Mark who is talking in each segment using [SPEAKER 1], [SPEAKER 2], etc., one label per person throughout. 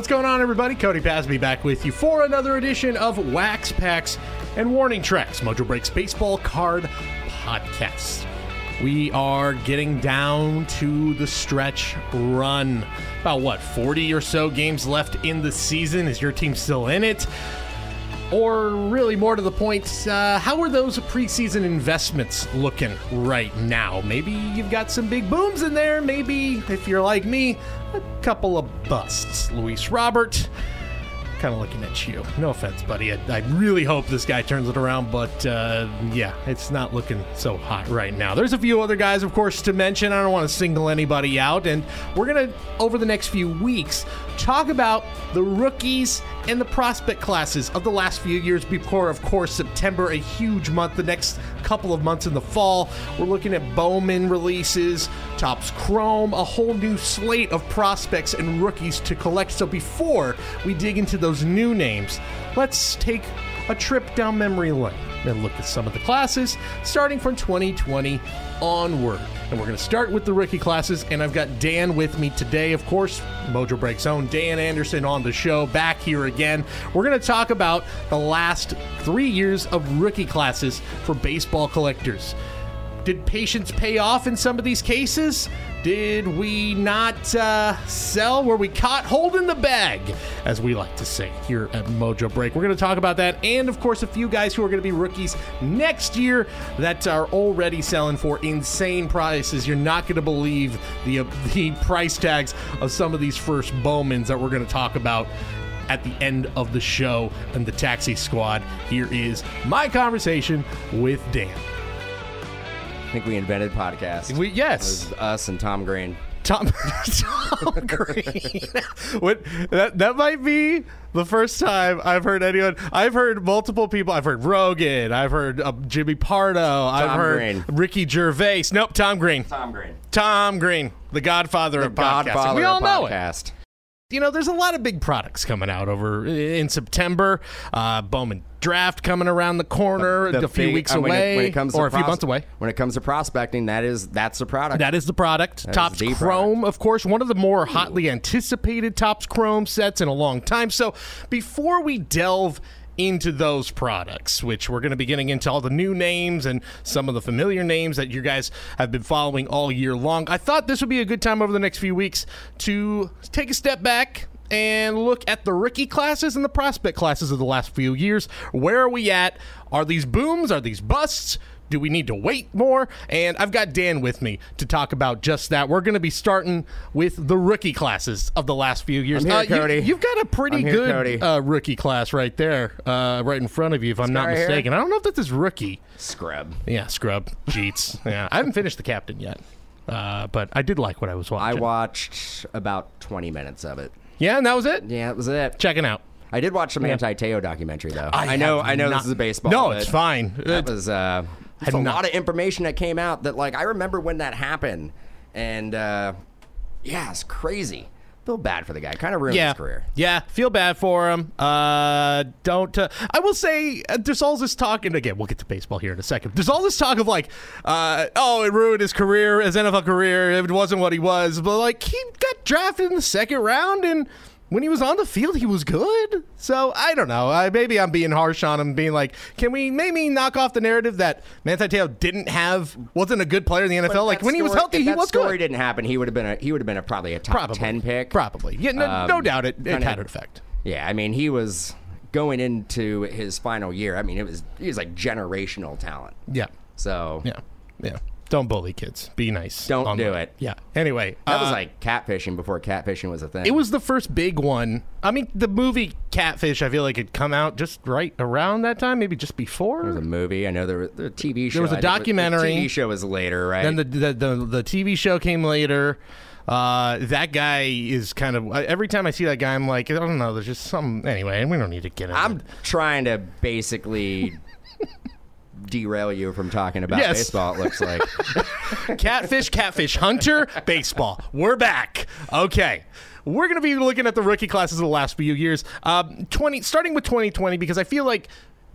[SPEAKER 1] What's going on, everybody? Cody Pasby back with you for another edition of Wax Packs and Warning Tracks, Mojo Breaks Baseball Card Podcast. We are getting down to the stretch run. About what, 40 or so games left in the season? Is your team still in it? Or really, more to the point, uh, how are those preseason investments looking right now? Maybe you've got some big booms in there. Maybe, if you're like me, a couple of busts. Luis Robert, kind of looking at you. No offense, buddy. I, I, really hope this guy turns it around, but uh, yeah, it's not looking so hot right now. There's a few other guys, of course, to mention. I don't want to single anybody out, and we're gonna over the next few weeks talk about the rookies and the prospect classes of the last few years before, of course, September, a huge month, the next couple of months in the fall. We're looking at Bowman releases, Topps Chrome, a whole new slate of prospects and rookies to collect. So before we dig into those new names, let's take a trip down memory lane and look at some of the classes starting from 2020 onward. And we're going to start with the rookie classes. And I've got Dan with me today, of course, Mojo Breaks own Dan Anderson on the show, back here again. We're going to talk about the last three years of rookie classes for baseball collectors. Did patience pay off in some of these cases? Did we not uh, sell? Were we caught holding the bag, as we like to say here at Mojo Break? We're going to talk about that, and of course, a few guys who are going to be rookies next year that are already selling for insane prices. You're not going to believe the uh, the price tags of some of these first Bowmans that we're going to talk about at the end of the show and the Taxi Squad. Here is my conversation with Dan.
[SPEAKER 2] I think we invented podcasts.
[SPEAKER 1] We yes,
[SPEAKER 2] us and Tom Green.
[SPEAKER 1] Tom, Tom Green. what that that might be the first time I've heard anyone. I've heard multiple people. I've heard Rogan. I've heard uh, Jimmy Pardo. I've heard
[SPEAKER 2] Green.
[SPEAKER 1] Ricky Gervais. Nope, Tom Green.
[SPEAKER 2] Tom Green.
[SPEAKER 1] Tom Green, the Godfather
[SPEAKER 2] The
[SPEAKER 1] of podcasting.
[SPEAKER 2] Godfather
[SPEAKER 1] We all
[SPEAKER 2] of
[SPEAKER 1] know it
[SPEAKER 2] podcast.
[SPEAKER 1] You know, there's a lot of big products coming out over in September. Uh, Bowman draft coming around the corner,
[SPEAKER 2] The
[SPEAKER 1] a few
[SPEAKER 2] big-
[SPEAKER 1] weeks
[SPEAKER 2] uh, when it-
[SPEAKER 1] away,
[SPEAKER 2] when it comes
[SPEAKER 1] or a few months away.
[SPEAKER 2] When it comes to prospecting, that is that's the product.
[SPEAKER 1] That is the product.
[SPEAKER 2] is
[SPEAKER 1] Topps
[SPEAKER 2] the
[SPEAKER 1] Chrome, of course, one of the more hotly anticipated Topps Chrome sets in a long time. So before we delve into those products, which we're going to be getting into all the new names and some of the familiar names that you guys have been following all year long, I thought this would be a good time over the next few weeks to take a step back and look at the rookie classes and the prospect classes of the last few years. Where are we at? Are these booms? Are these busts? Do we need to wait more? And I've got Dan with me to talk about just that. We're going to be starting with the rookie classes of the last few years.
[SPEAKER 2] I'm here,
[SPEAKER 1] Uh,
[SPEAKER 2] Cody.
[SPEAKER 1] You, have got a pretty
[SPEAKER 2] here,
[SPEAKER 1] good uh, rookie class right there, uh, right in front of you, if I'm not
[SPEAKER 2] guy right here?
[SPEAKER 1] mistaken. I don't know if this is rookie.
[SPEAKER 2] Scrub.
[SPEAKER 1] Yeah, scrub, Jeets. yeah, I haven't finished the captain yet, uh, but I did like what I was watching.
[SPEAKER 2] I watched about 20 minutes of it.
[SPEAKER 1] yeah, and that was it.
[SPEAKER 2] Yeah, that was it.
[SPEAKER 1] Checking out.
[SPEAKER 2] I did watch some Manti Te'o documentary though.
[SPEAKER 1] I
[SPEAKER 2] know, I know
[SPEAKER 1] not-
[SPEAKER 2] this is a baseball.
[SPEAKER 1] No, it's fine.
[SPEAKER 2] That was uh,
[SPEAKER 1] had
[SPEAKER 2] a
[SPEAKER 1] not-
[SPEAKER 2] lot of information that came out that like I remember when that happened, and uh, yeah, it's crazy. Feel bad for the guy. Kind of ruined
[SPEAKER 1] yeah,
[SPEAKER 2] his career.
[SPEAKER 1] Yeah, feel bad for him. Uh, don't. Uh, I will say uh, there's all this talk, and again, we'll get to baseball here in a second. There's all this talk of like, uh, oh, it ruined his career, his NFL career. It wasn't what he was, but like he got drafted in the second round, and when he was on the field, he was good. So I don't know. I, maybe I'm being harsh on him, being like, can we maybe knock off the narrative that Manti Te'o didn't have, wasn't a good player in the NFL? Like
[SPEAKER 2] that
[SPEAKER 1] when he was healthy, he was
[SPEAKER 2] story
[SPEAKER 1] good.
[SPEAKER 2] Story didn't happen, he would have been a he would have been a probably a top
[SPEAKER 1] Probably
[SPEAKER 2] ten pick.
[SPEAKER 1] Probably. Yeah, no, no
[SPEAKER 2] Um,
[SPEAKER 1] doubt it, it had an effect.
[SPEAKER 2] Yeah, I mean he was going into his final year. I mean it was he was like generational talent.
[SPEAKER 1] Yeah.
[SPEAKER 2] So
[SPEAKER 1] Yeah, yeah. Don't bully kids. Be nice.
[SPEAKER 2] Don't
[SPEAKER 1] on
[SPEAKER 2] do it.
[SPEAKER 1] Yeah. Anyway,
[SPEAKER 2] that was
[SPEAKER 1] uh,
[SPEAKER 2] like catfishing before catfishing was a thing.
[SPEAKER 1] it was the first big one. I mean, the movie Catfish. I feel like it come out just right around that time, maybe just before.
[SPEAKER 2] It was a movie. I know there was the TV show.
[SPEAKER 1] There was a documentary.
[SPEAKER 2] The TV show was later, right?
[SPEAKER 1] then the, the the the TV show came later. Uh, that guy is kind of every time I see that guy, I'm like, I don't know. There's just some anyway, and we don't need to get into.
[SPEAKER 2] I'm
[SPEAKER 1] it.
[SPEAKER 2] trying to basically derail you from talking about
[SPEAKER 1] Yes.
[SPEAKER 2] baseball. It looks like.
[SPEAKER 1] Catfish, Catfish Hunter, baseball. We're back. Okay. We're going to be looking at the rookie classes of the last few years. Um, 20, starting with 2020, because I feel like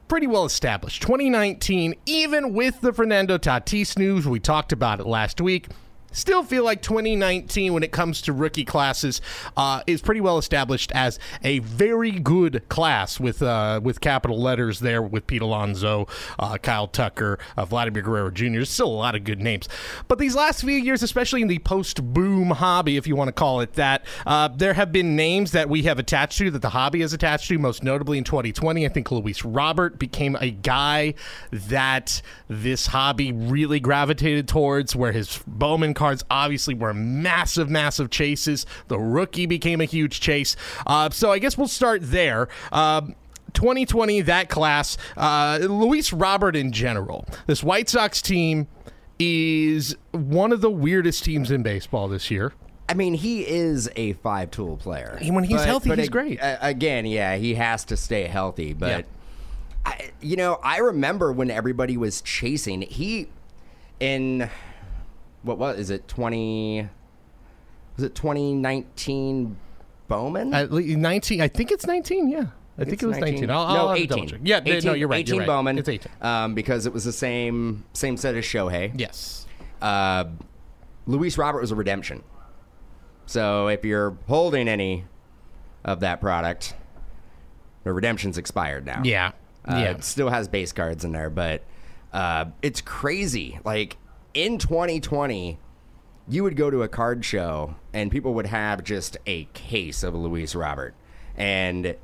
[SPEAKER 1] pretty well established. 2019, even with the Fernando Tatis news, we talked about it last week, still feel like 2019, when it comes to rookie classes, uh, is pretty well established as a very good class with uh, with capital letters there with Pete Alonso, uh, Kyle Tucker, uh, Vladimir Guerrero Jr. There's still a lot of good names. But these last few years, especially in the post boom hobby, if you want to call it that, uh, there have been names that we have attached to, that the hobby is attached to, most notably in 2020. I think Luis Robert became a guy that this hobby really gravitated towards, where his Bowman cards obviously were massive, massive chases. The rookie became a huge chase. Uh, so I guess we'll start there. Um, 2020, that class, uh, Luis Robert in general, this White Sox team is one of the weirdest teams in baseball this year.
[SPEAKER 2] I mean, he is a five tool player.
[SPEAKER 1] When he's healthy, he's
[SPEAKER 2] ag-
[SPEAKER 1] great.
[SPEAKER 2] uh, again, yeah, he has to stay healthy. But,
[SPEAKER 1] Yeah.
[SPEAKER 2] I, you know, I remember when everybody was chasing, he, in, what was, is it 20, was it 2019 Bowman?
[SPEAKER 1] At least 19, I think it's 19, yeah. I think
[SPEAKER 2] It's
[SPEAKER 1] it was 19. I'll,
[SPEAKER 2] no,
[SPEAKER 1] I'll
[SPEAKER 2] 18.
[SPEAKER 1] double check. Yeah,
[SPEAKER 2] 18,
[SPEAKER 1] no, you're right.
[SPEAKER 2] 18
[SPEAKER 1] you're right.
[SPEAKER 2] Bowman.
[SPEAKER 1] It's 18.
[SPEAKER 2] Um, because it was the same same set as Shohei.
[SPEAKER 1] Yes.
[SPEAKER 2] Uh, Luis Robert was a redemption. So if you're holding any of that product, the redemption's expired now.
[SPEAKER 1] Yeah.
[SPEAKER 2] Uh,
[SPEAKER 1] yeah.
[SPEAKER 2] It still has base cards in there, but uh, it's crazy. Like in 2020, you would go to a card show and people would have just a case of Luis Robert, and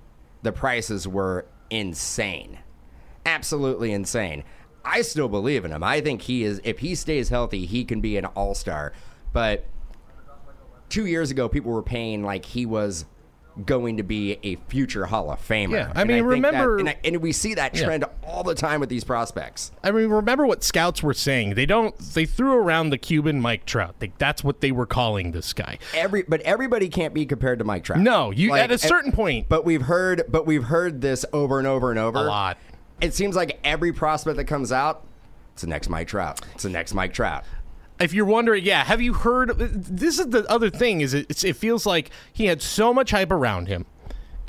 [SPEAKER 2] the prices were insane, absolutely insane. I still believe in him. I think he is. If he stays healthy, he can be an all star. But two years ago, people were paying like he was going to be a future Hall of Famer.
[SPEAKER 1] Yeah, I mean,
[SPEAKER 2] think
[SPEAKER 1] remember-
[SPEAKER 2] that, and, I, and we see that
[SPEAKER 1] Yeah.
[SPEAKER 2] trend all the time with these prospects.
[SPEAKER 1] I mean, remember what scouts were saying. They don't. They threw around the Cuban Mike Trout. They, that's what they were calling this guy.
[SPEAKER 2] Every, but everybody can't be compared to Mike Trout.
[SPEAKER 1] No, you
[SPEAKER 2] Like,
[SPEAKER 1] at a certain point.
[SPEAKER 2] But we've heard, but we've heard this over and over and over.
[SPEAKER 1] A lot.
[SPEAKER 2] It seems like every prospect that comes out, it's the next Mike Trout. It's the next Mike Trout.
[SPEAKER 1] If you're wondering, yeah, have you heard? This is the other thing. Is it? It feels like he had so much hype around him.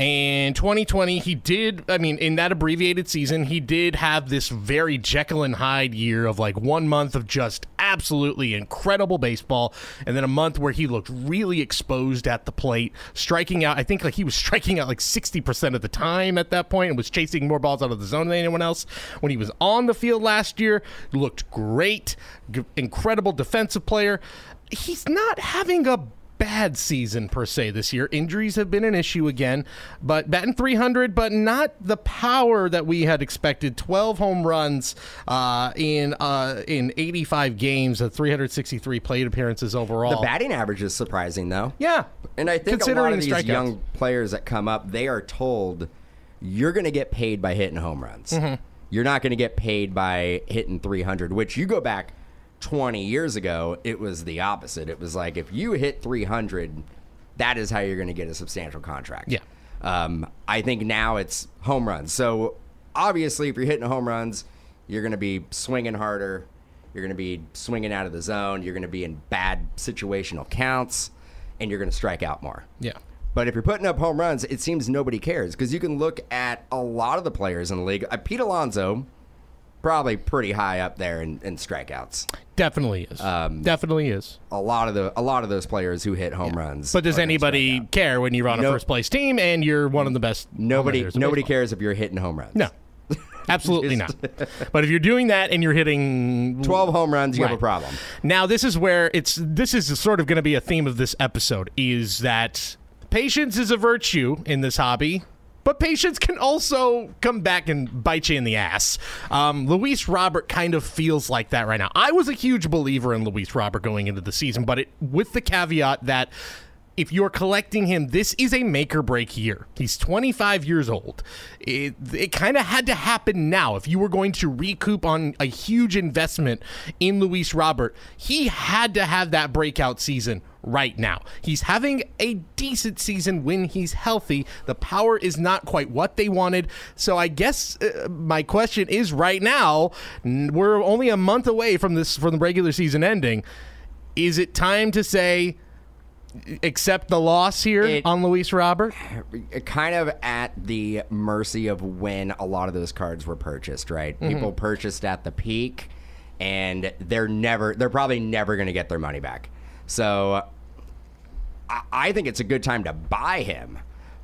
[SPEAKER 1] And 2020, he did. I mean, in that abbreviated season, he did have this very Jekyll and Hyde year of like one month of just absolutely incredible baseball, and then a month where he looked really exposed at the plate, striking out. I think like he was striking out like 60% of the time at that point, and was chasing more balls out of the zone than anyone else. When he was on the field last year, looked great, g- incredible defensive player. He's not having a bad season per se this year. Injuries have been an issue again, but batting 300, but not the power that we had expected. 12 home runs uh, in uh, in 85 games, of 363 plate appearances overall.
[SPEAKER 2] The batting average is surprising, though.
[SPEAKER 1] yeah,
[SPEAKER 2] And I think a lot of these
[SPEAKER 1] strikeouts.
[SPEAKER 2] young players that come up, they are told you're going to get paid by hitting home runs.
[SPEAKER 1] Mm-hmm.
[SPEAKER 2] You're not going to get paid by hitting 300, which you go back 20 years ago, it was the opposite. It was like if you hit 300, that is how you're going to get a substantial contract.
[SPEAKER 1] Yeah.
[SPEAKER 2] Um, I think now it's home runs. So obviously, if you're hitting home runs, you're going to be swinging harder. You're going to be swinging out of the zone. You're going to be in bad situational counts, and you're going to strike out more.
[SPEAKER 1] yeah.
[SPEAKER 2] But if you're putting up home runs, it seems nobody cares because you can look at a lot of the players in the league. Uh, Pete Alonso, probably pretty high up there in, in strikeouts.
[SPEAKER 1] Definitely is.
[SPEAKER 2] Um,
[SPEAKER 1] Definitely is.
[SPEAKER 2] A lot of the a lot of those players who hit home runs.
[SPEAKER 1] But does anybody care when you're on a first place team and you're one of the best?
[SPEAKER 2] Nobody nobody cares if you're hitting home runs.
[SPEAKER 1] No, absolutely not. But if you're doing that and you're hitting
[SPEAKER 2] 12 home runs, you have a problem.
[SPEAKER 1] Now this is where it's this is sort of going to be a theme of this episode is that patience is a virtue in this hobby. But patience can also come back and bite you in the ass. Um, Luis Robert kind of feels like that right now. I was a huge believer in Luis Robert going into the season, but it, with the caveat that if you're collecting him, this is a make or break year. He's 25 years old. It, it kind of had to happen now. If you were going to recoup on a huge investment in Luis Robert, he had to have that breakout season right now. He's having a decent season when he's healthy. The power is not quite what they wanted. So I guess uh, my question is right now, we're only a month away from this from the regular season ending. Is it time to say accept the loss here
[SPEAKER 2] It-
[SPEAKER 1] on Luis Robert?
[SPEAKER 2] kind of at the mercy of when a lot of those cards were purchased, right? People purchased at the peak and they're never, they're probably never going to get their money back. So I, I think it's a good time to buy him,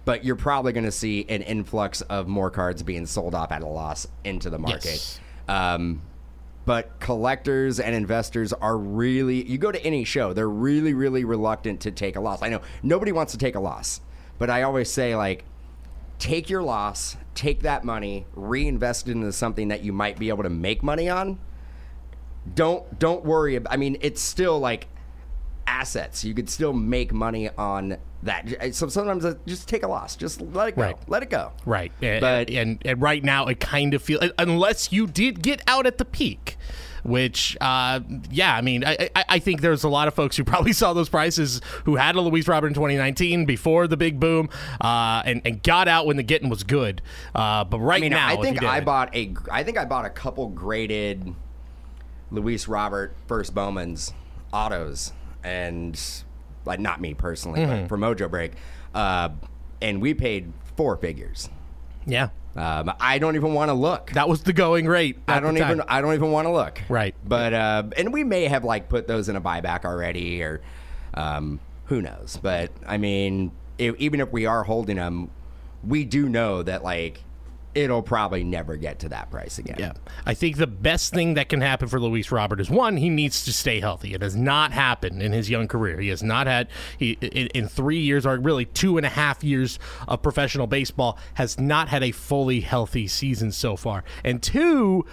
[SPEAKER 2] but you're probably going to see an influx of more cards being sold off at a loss into the market.
[SPEAKER 1] Yes.
[SPEAKER 2] Um, but collectors and investors are really, you go to any show, they're really, really reluctant to take a loss. I know nobody wants to take a loss, but I always say, like, take your loss, take that money, reinvest it into something that you might be able to make money on. Don't don't worry. About, I mean, it's still like assets. You could still make money on that. So sometimes just take a loss. Just let it go.
[SPEAKER 1] Right.
[SPEAKER 2] Let it go.
[SPEAKER 1] Right.
[SPEAKER 2] But-
[SPEAKER 1] and, and right now it kind of feels unless you did get out at the peak. Which, uh, yeah, I mean, I, I, I think there's a lot of folks who probably saw those prices who had a Luis Robert in 2019 before the big boom, uh, and, and got out when the getting was good. Uh, but right
[SPEAKER 2] I mean,
[SPEAKER 1] now,
[SPEAKER 2] I think I bought a. I think I bought a couple graded Luis Robert first Bowman's autos, and like not me personally,
[SPEAKER 1] Mm-hmm.
[SPEAKER 2] but for Mojo Break, uh, and we paid four figures.
[SPEAKER 1] yeah,
[SPEAKER 2] Um, I don't even want to look.
[SPEAKER 1] that was the going rate.
[SPEAKER 2] I don't even. I don't even want to look.
[SPEAKER 1] Right.
[SPEAKER 2] But uh, and we may have like put those in a buyback already, or um, who knows? But I mean, i even if we are holding them, we do know that like it'll probably never get to that price again.
[SPEAKER 1] Yeah. I think the best thing that can happen for Luis Robert is one, he needs to stay healthy. It has not happened in his young career. He has not had, he in, three years, or really two and a half years of professional baseball, has not had a fully healthy season so far. And two,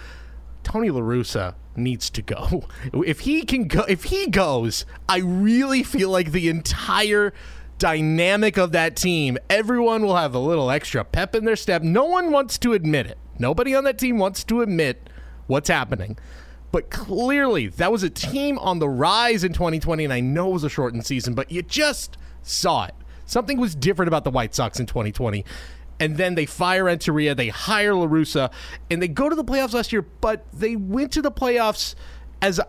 [SPEAKER 1] Tony LaRussa needs to go. If he can go, if he goes, I really feel like the entire dynamic of that team, everyone will have a little extra pep in their step. No one wants to admit it. Nobody on that team wants to admit what's happening. But clearly, that was a team on the rise in 2020, and I know it was a shortened season, but you just saw it. Something was different about the White Sox in 2020. And then they fire Renteria, they hire LaRussa, and they go to the playoffs last year, but they went to the playoffs as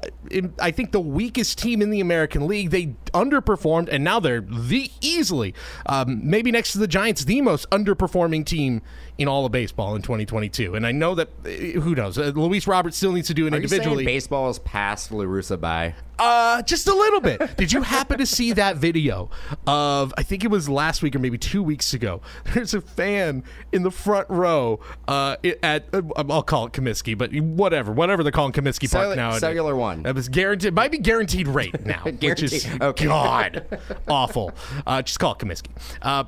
[SPEAKER 1] I think the weakest team in the American League. They underperformed, and now they're the easily, um, maybe next to the Giants, the most underperforming team in all of baseball in 2022. And I know that uh, who knows, uh, Luis Roberts still needs to do it
[SPEAKER 2] Are you
[SPEAKER 1] individually.
[SPEAKER 2] baseball has passed La Russa by?
[SPEAKER 1] Uh, just a little bit. Did you happen to see that video of? I think it was last week or maybe two weeks ago. There's a fan in the front row uh, at uh, I'll call it Comiskey, but whatever, whatever they're calling Comiskey Park now.
[SPEAKER 2] Cellular One.
[SPEAKER 1] That was guaranteed. Might be guaranteed rate now, which is
[SPEAKER 2] Okay.
[SPEAKER 1] God awful. Uh, just call it Comiskey. Uh,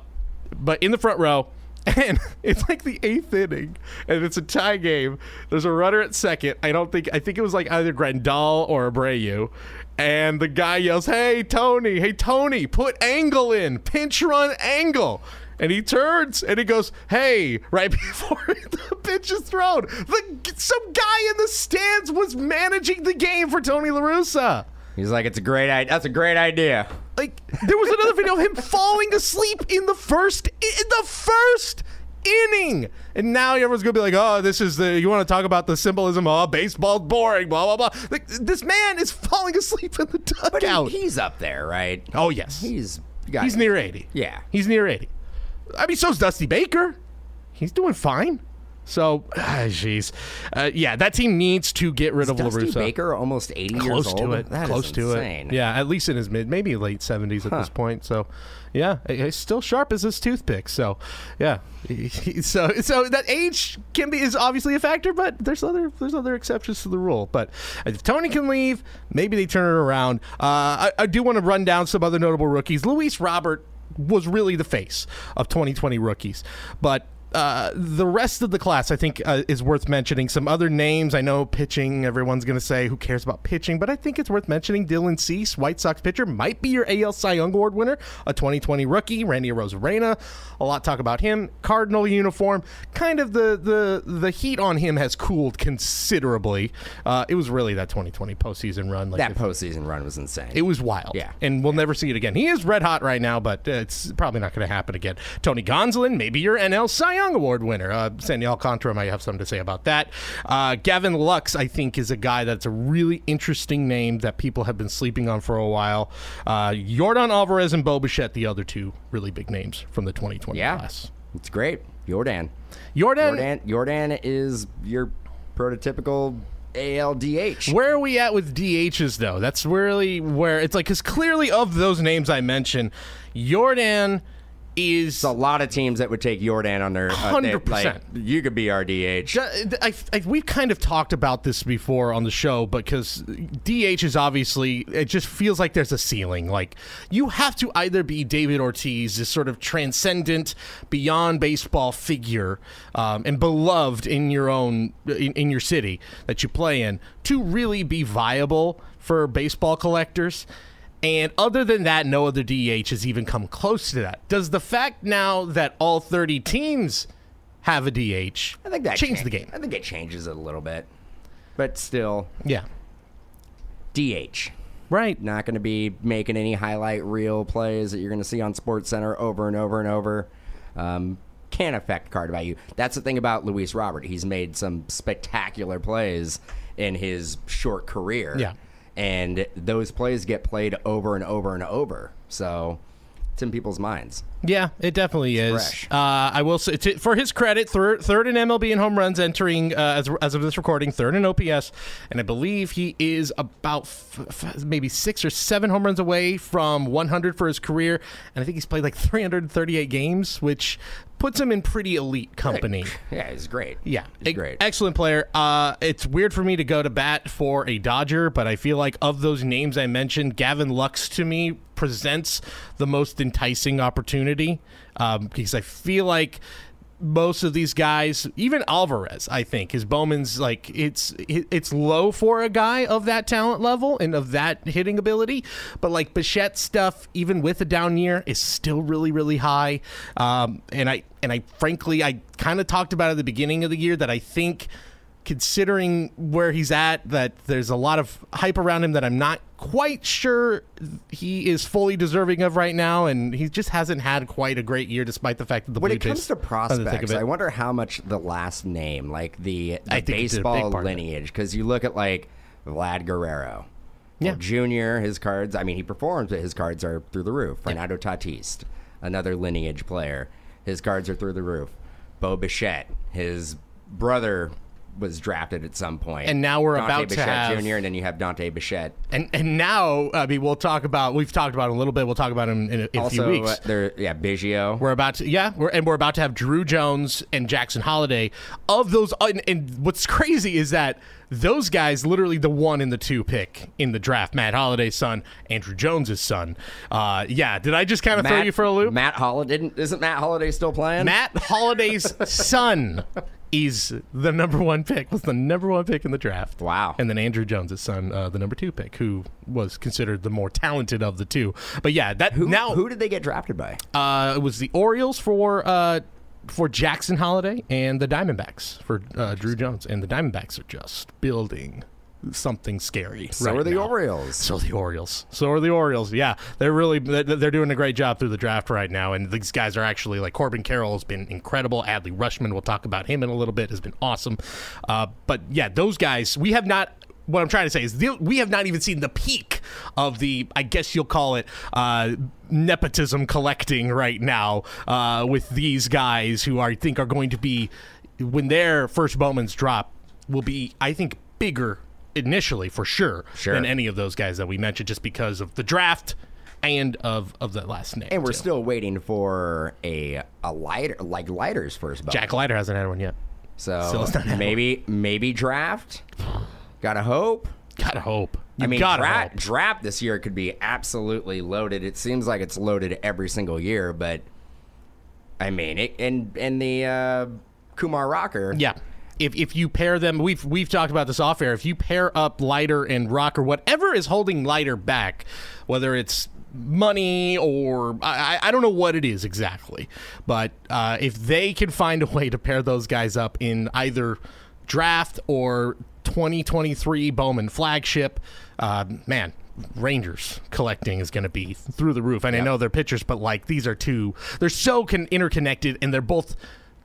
[SPEAKER 1] but in the front row. And it's like the eighth inning, and it's a tie game. There's a runner at second. I don't think I think it was like either Grandal or Abreu, and the guy yells, "Hey Tony! Hey Tony! Put Engel in, pinch run Engel." And he turns and he goes, "Hey!" Right before the pitch is thrown, the some guy in the stands was managing the game for Tony La Russa.
[SPEAKER 2] He's like, it's a great idea. That's a great idea.
[SPEAKER 1] Like there was another video of him falling asleep in the first in the first inning. And now everyone's gonna be like, "Oh, this is the you want to talk about the symbolism? Oh, baseball's boring." Blah blah blah. Like this man is falling asleep in the
[SPEAKER 2] But
[SPEAKER 1] dugout.
[SPEAKER 2] he, he's up there, right?
[SPEAKER 1] oh yes,
[SPEAKER 2] He's got
[SPEAKER 1] he's near eighty.
[SPEAKER 2] Yeah.
[SPEAKER 1] he's near eighty. I mean, so's Dusty Baker. He's doing fine. So, ah, jeez, uh, yeah, that team needs to get rid of
[SPEAKER 2] Dusty
[SPEAKER 1] La Russa.
[SPEAKER 2] Baker almost 80 years
[SPEAKER 1] close
[SPEAKER 2] old.
[SPEAKER 1] to it.
[SPEAKER 2] That is
[SPEAKER 1] close to
[SPEAKER 2] insane.
[SPEAKER 1] it. Yeah, at least in his mid, maybe late seventies at this point. So, yeah, he- he's still sharp as his toothpick. So, yeah, so so that age can be is obviously a factor, but there's other there's other exceptions to the rule. But if Tony can leave, maybe they turn it around. Uh, I, I do want to run down some other notable rookies. Luis Robert was really the face of 2020 rookies, but uh, the rest of the class, I think, uh, is worth mentioning. Some other names. I know pitching. Everyone's going to say, "Who cares about pitching?" But I think it's worth mentioning. Dylan Cease, White Sox pitcher, might be your AL Cy Young Award winner, a 2020 rookie. Randy Arozarena, a lot talk about him. Cardinal uniform. Kind of the the the heat on him has cooled considerably. Uh, it was really that 2020 postseason run. Like
[SPEAKER 2] That
[SPEAKER 1] if-
[SPEAKER 2] postseason run was insane.
[SPEAKER 1] it was wild.
[SPEAKER 2] Yeah.
[SPEAKER 1] And we'll never see it again. He is red hot right now, but uh, it's probably not going to happen again. Tony Gonsolin, maybe your NL Cy Young Award winner. Uh, Sandy Alcantara might have something to say about that. Uh, Gavin Lux, I think, is a guy that's a really interesting name that people have been sleeping on for a while. Uh, Jordan Alvarez and Bo Bichette, the other two really big names from the 2020
[SPEAKER 2] yeah.
[SPEAKER 1] class.
[SPEAKER 2] It's great. Jordan.
[SPEAKER 1] Jordan,
[SPEAKER 2] Jordan Jordan is your prototypical ALDH.
[SPEAKER 1] Where are we at with DHs though? That's really where it's like because clearly of those names I mentioned, Jordan is
[SPEAKER 2] a lot of teams that would take Jordan on their uh,
[SPEAKER 1] 100%.
[SPEAKER 2] Like, you could be our DH.
[SPEAKER 1] I, I, we've kind of talked about this before on the show because DH is obviously it just feels like there's a ceiling. Like you have to either be David Ortiz, this sort of transcendent, beyond baseball figure, um, and beloved in your own in, in your city that you play in, to really be viable for baseball collectors. And other than that, no other DH has even come close to that. Does the fact now that all 30 teams have a DH
[SPEAKER 2] I think that
[SPEAKER 1] change
[SPEAKER 2] cha-
[SPEAKER 1] the game?
[SPEAKER 2] I think it changes it a little bit, but still,
[SPEAKER 1] Yeah.
[SPEAKER 2] DH.
[SPEAKER 1] Right.
[SPEAKER 2] Not going to be making any highlight reel plays that you're going to see on Sports Center over and over and over. Um, can affect card value. That's the thing about Luis Robert. He's made some spectacular plays in his short career.
[SPEAKER 1] Yeah.
[SPEAKER 2] And those plays get played over and over and over. So it's in people's minds.
[SPEAKER 1] Yeah, it definitely is. Uh, I will say, to, for his credit, third, third in MLB in home runs, entering uh, as, as of this recording, third in OPS, and I believe he is about f- f- maybe six or seven home runs away from 100 for his career, and I think he's played like 338 games, which puts him in pretty elite company.
[SPEAKER 2] Yeah, he's great.
[SPEAKER 1] Yeah,
[SPEAKER 2] he's great.
[SPEAKER 1] Excellent player. Uh, it's weird for me to go to bat for a Dodger, but I feel like of those names I mentioned, Gavin Lux to me presents the most enticing opportunity um, because I feel like most of these guys, even Alvarez, I think his Bowman's like it's it's low for a guy of that talent level and of that hitting ability, but like Bichette stuff, even with a down year, is still really really high. Um, and I and I frankly I kind of talked about at the beginning of the year that I think considering where he's at that there's a lot of hype around him that I'm not quite sure he is fully deserving of right now and he just hasn't had quite a great year despite the fact that the
[SPEAKER 2] when
[SPEAKER 1] Blue
[SPEAKER 2] it comes
[SPEAKER 1] Jays
[SPEAKER 2] to prospects. I wonder how much the last name, like the, the
[SPEAKER 1] I think it did a big
[SPEAKER 2] baseball
[SPEAKER 1] part of it.
[SPEAKER 2] lineage, because you look at like Vlad Guerrero.
[SPEAKER 1] Yeah.
[SPEAKER 2] Junior, his cards, I mean, he performs, but his cards are through the roof. Fernando Tatis, another lineage player, his cards are through the roof. Bo Bichette, his brother was drafted at some point.
[SPEAKER 1] And now we're
[SPEAKER 2] Dante
[SPEAKER 1] about to have-
[SPEAKER 2] Jr., and then you have Dante Bichette.
[SPEAKER 1] And and now, I mean, we'll talk about. We've talked about him a little bit. We'll talk about him in a, in a few weeks.
[SPEAKER 2] uh, there, yeah, Biggio.
[SPEAKER 1] We're about to, yeah, we're, and we're about to have Druw Jones and Jackson Holliday. Of those, and, and what's crazy is that those guys, literally the one and the two pick in the draft, Matt Holliday's son, Andruw Jones's son. Uh, yeah, did I just kind of throw you for a loop?
[SPEAKER 2] Matt Holliday didn't isn't Matt Holliday still playing?
[SPEAKER 1] Matt Holliday's son is the number one pick. Was the number one pick in the draft.
[SPEAKER 2] Wow.
[SPEAKER 1] And then Andruw Jones's son, uh, the number two pick, who was considered the more talented of the two. But yeah, that
[SPEAKER 2] Who,
[SPEAKER 1] now
[SPEAKER 2] who did they get drafted by?
[SPEAKER 1] uh, it was the Orioles for uh, for Jackson Holliday and the Diamondbacks for uh, Druw Jones. And the Diamondbacks are just building something scary.
[SPEAKER 2] So
[SPEAKER 1] right
[SPEAKER 2] are the
[SPEAKER 1] now.
[SPEAKER 2] Orioles.
[SPEAKER 1] So are the Orioles. So are the Orioles. Yeah, they're really they're they're doing a great job through the draft right now, and these guys are actually like Corbin Carroll has been incredible. Adley Rutschman, we'll talk about him in a little bit, has been awesome. Uh, but yeah, those guys we have not. What I'm trying to say is the, we have not even seen the peak of the, I guess you'll call it, uh, nepotism collecting right now uh, with these guys who I think are going to be, when their first Bowman's drop, will be, I think, bigger initially for sure,
[SPEAKER 2] Sure.
[SPEAKER 1] than any of those guys that we mentioned just because of the draft and of of the last name.
[SPEAKER 2] And we're
[SPEAKER 1] too.
[SPEAKER 2] still waiting for a a Leiter like Leiter's first. Bowman.
[SPEAKER 1] Jack Leiter hasn't had one yet.
[SPEAKER 2] So
[SPEAKER 1] still not had
[SPEAKER 2] maybe maybe draft. Gotta hope.
[SPEAKER 1] Gotta hope. You
[SPEAKER 2] I mean, draft,
[SPEAKER 1] hope.
[SPEAKER 2] draft this year could be absolutely loaded. It seems like it's loaded every single year, but I mean, it, and and the uh, Kumar Rocker.
[SPEAKER 1] Yeah. If, if you pair them, we've we've talked about this off air. If you pair up Leiter and Rocker, whatever is holding Leiter back, whether it's money or I, I don't know what it is exactly, but uh, if they can find a way to pair those guys up in either draft or 2023 Bowman flagship, uh, man, Rangers collecting is going to be through the roof. And I know they're pitchers, but like these are two, they're so con- interconnected, and they're both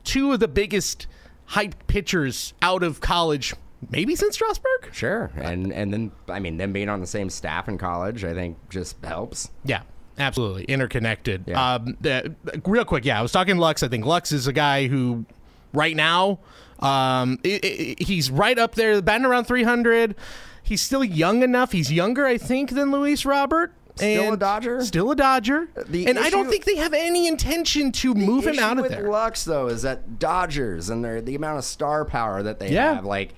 [SPEAKER 1] two of the biggest hype pitchers out of college, maybe since Strasburg.
[SPEAKER 2] Sure, and and then I mean, them being on the same staff in college, I think just helps.
[SPEAKER 1] Yeah. Absolutely interconnected.
[SPEAKER 2] Yeah.
[SPEAKER 1] Um, the, real quick, yeah, I was talking Lux. I think Lux is a guy who right now. Um, it, it, he's right up there, batting around 300. He's still young enough. He's younger, I think, than Luis Robert.
[SPEAKER 2] Still a Dodger?
[SPEAKER 1] Still a Dodger.
[SPEAKER 2] The
[SPEAKER 1] and I don't think they have any intention to move him out of
[SPEAKER 2] with
[SPEAKER 1] there.
[SPEAKER 2] Lux though is that Dodgers and their the amount of star power that they
[SPEAKER 1] Yeah.
[SPEAKER 2] have, like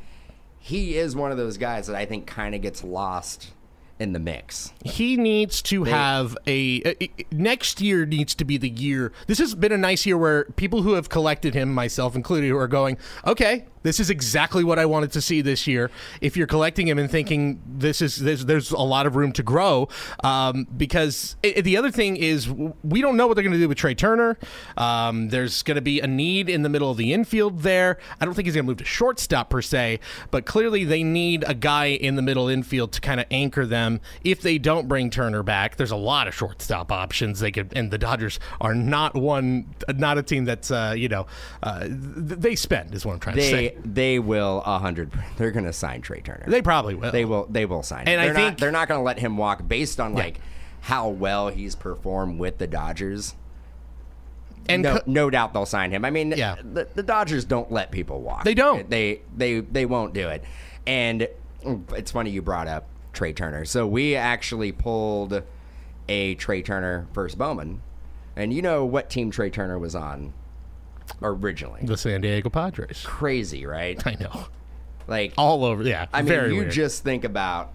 [SPEAKER 2] he is one of those guys that I think kind of gets lost in the mix.
[SPEAKER 1] he needs to have a, a- next year needs to be the year this has been a nice year where people who have collected him myself included who are going okay this is exactly what i wanted to see this year if you're collecting him and thinking this is this, there's a lot of room to grow um, because i the other thing is we don't know what they're going to do with trey turner um, there's going to be a need in the middle of the infield there i don't think he's going to move to shortstop per se but clearly they need a guy in the middle infield to kind of anchor them if they don't bring Turner back. There's a lot of shortstop options they could, and the Dodgers are not one, not a team that's uh, you know uh, th- they spend is what I'm trying to say.
[SPEAKER 2] They will a hundred. They're going to sign Trey Turner.
[SPEAKER 1] They probably will.
[SPEAKER 2] They will. They will sign. him.
[SPEAKER 1] And I
[SPEAKER 2] they're
[SPEAKER 1] think-
[SPEAKER 2] not, they're not going to let him walk based on like how well he's performed with the Dodgers.
[SPEAKER 1] and
[SPEAKER 2] no,
[SPEAKER 1] co-
[SPEAKER 2] no doubt they'll sign him. I mean,
[SPEAKER 1] Yeah.
[SPEAKER 2] the, the Dodgers don't let people walk.
[SPEAKER 1] They don't.
[SPEAKER 2] They they they won't do it. And it's funny you brought up Trey Turner. So we actually pulled a Trey Turner versus Bowman, and you know what team Trey Turner was on originally?
[SPEAKER 1] the San Diego Padres.
[SPEAKER 2] Crazy, right?
[SPEAKER 1] I know,
[SPEAKER 2] Like
[SPEAKER 1] all over. Yeah,
[SPEAKER 2] I mean, you
[SPEAKER 1] weird.
[SPEAKER 2] just think about.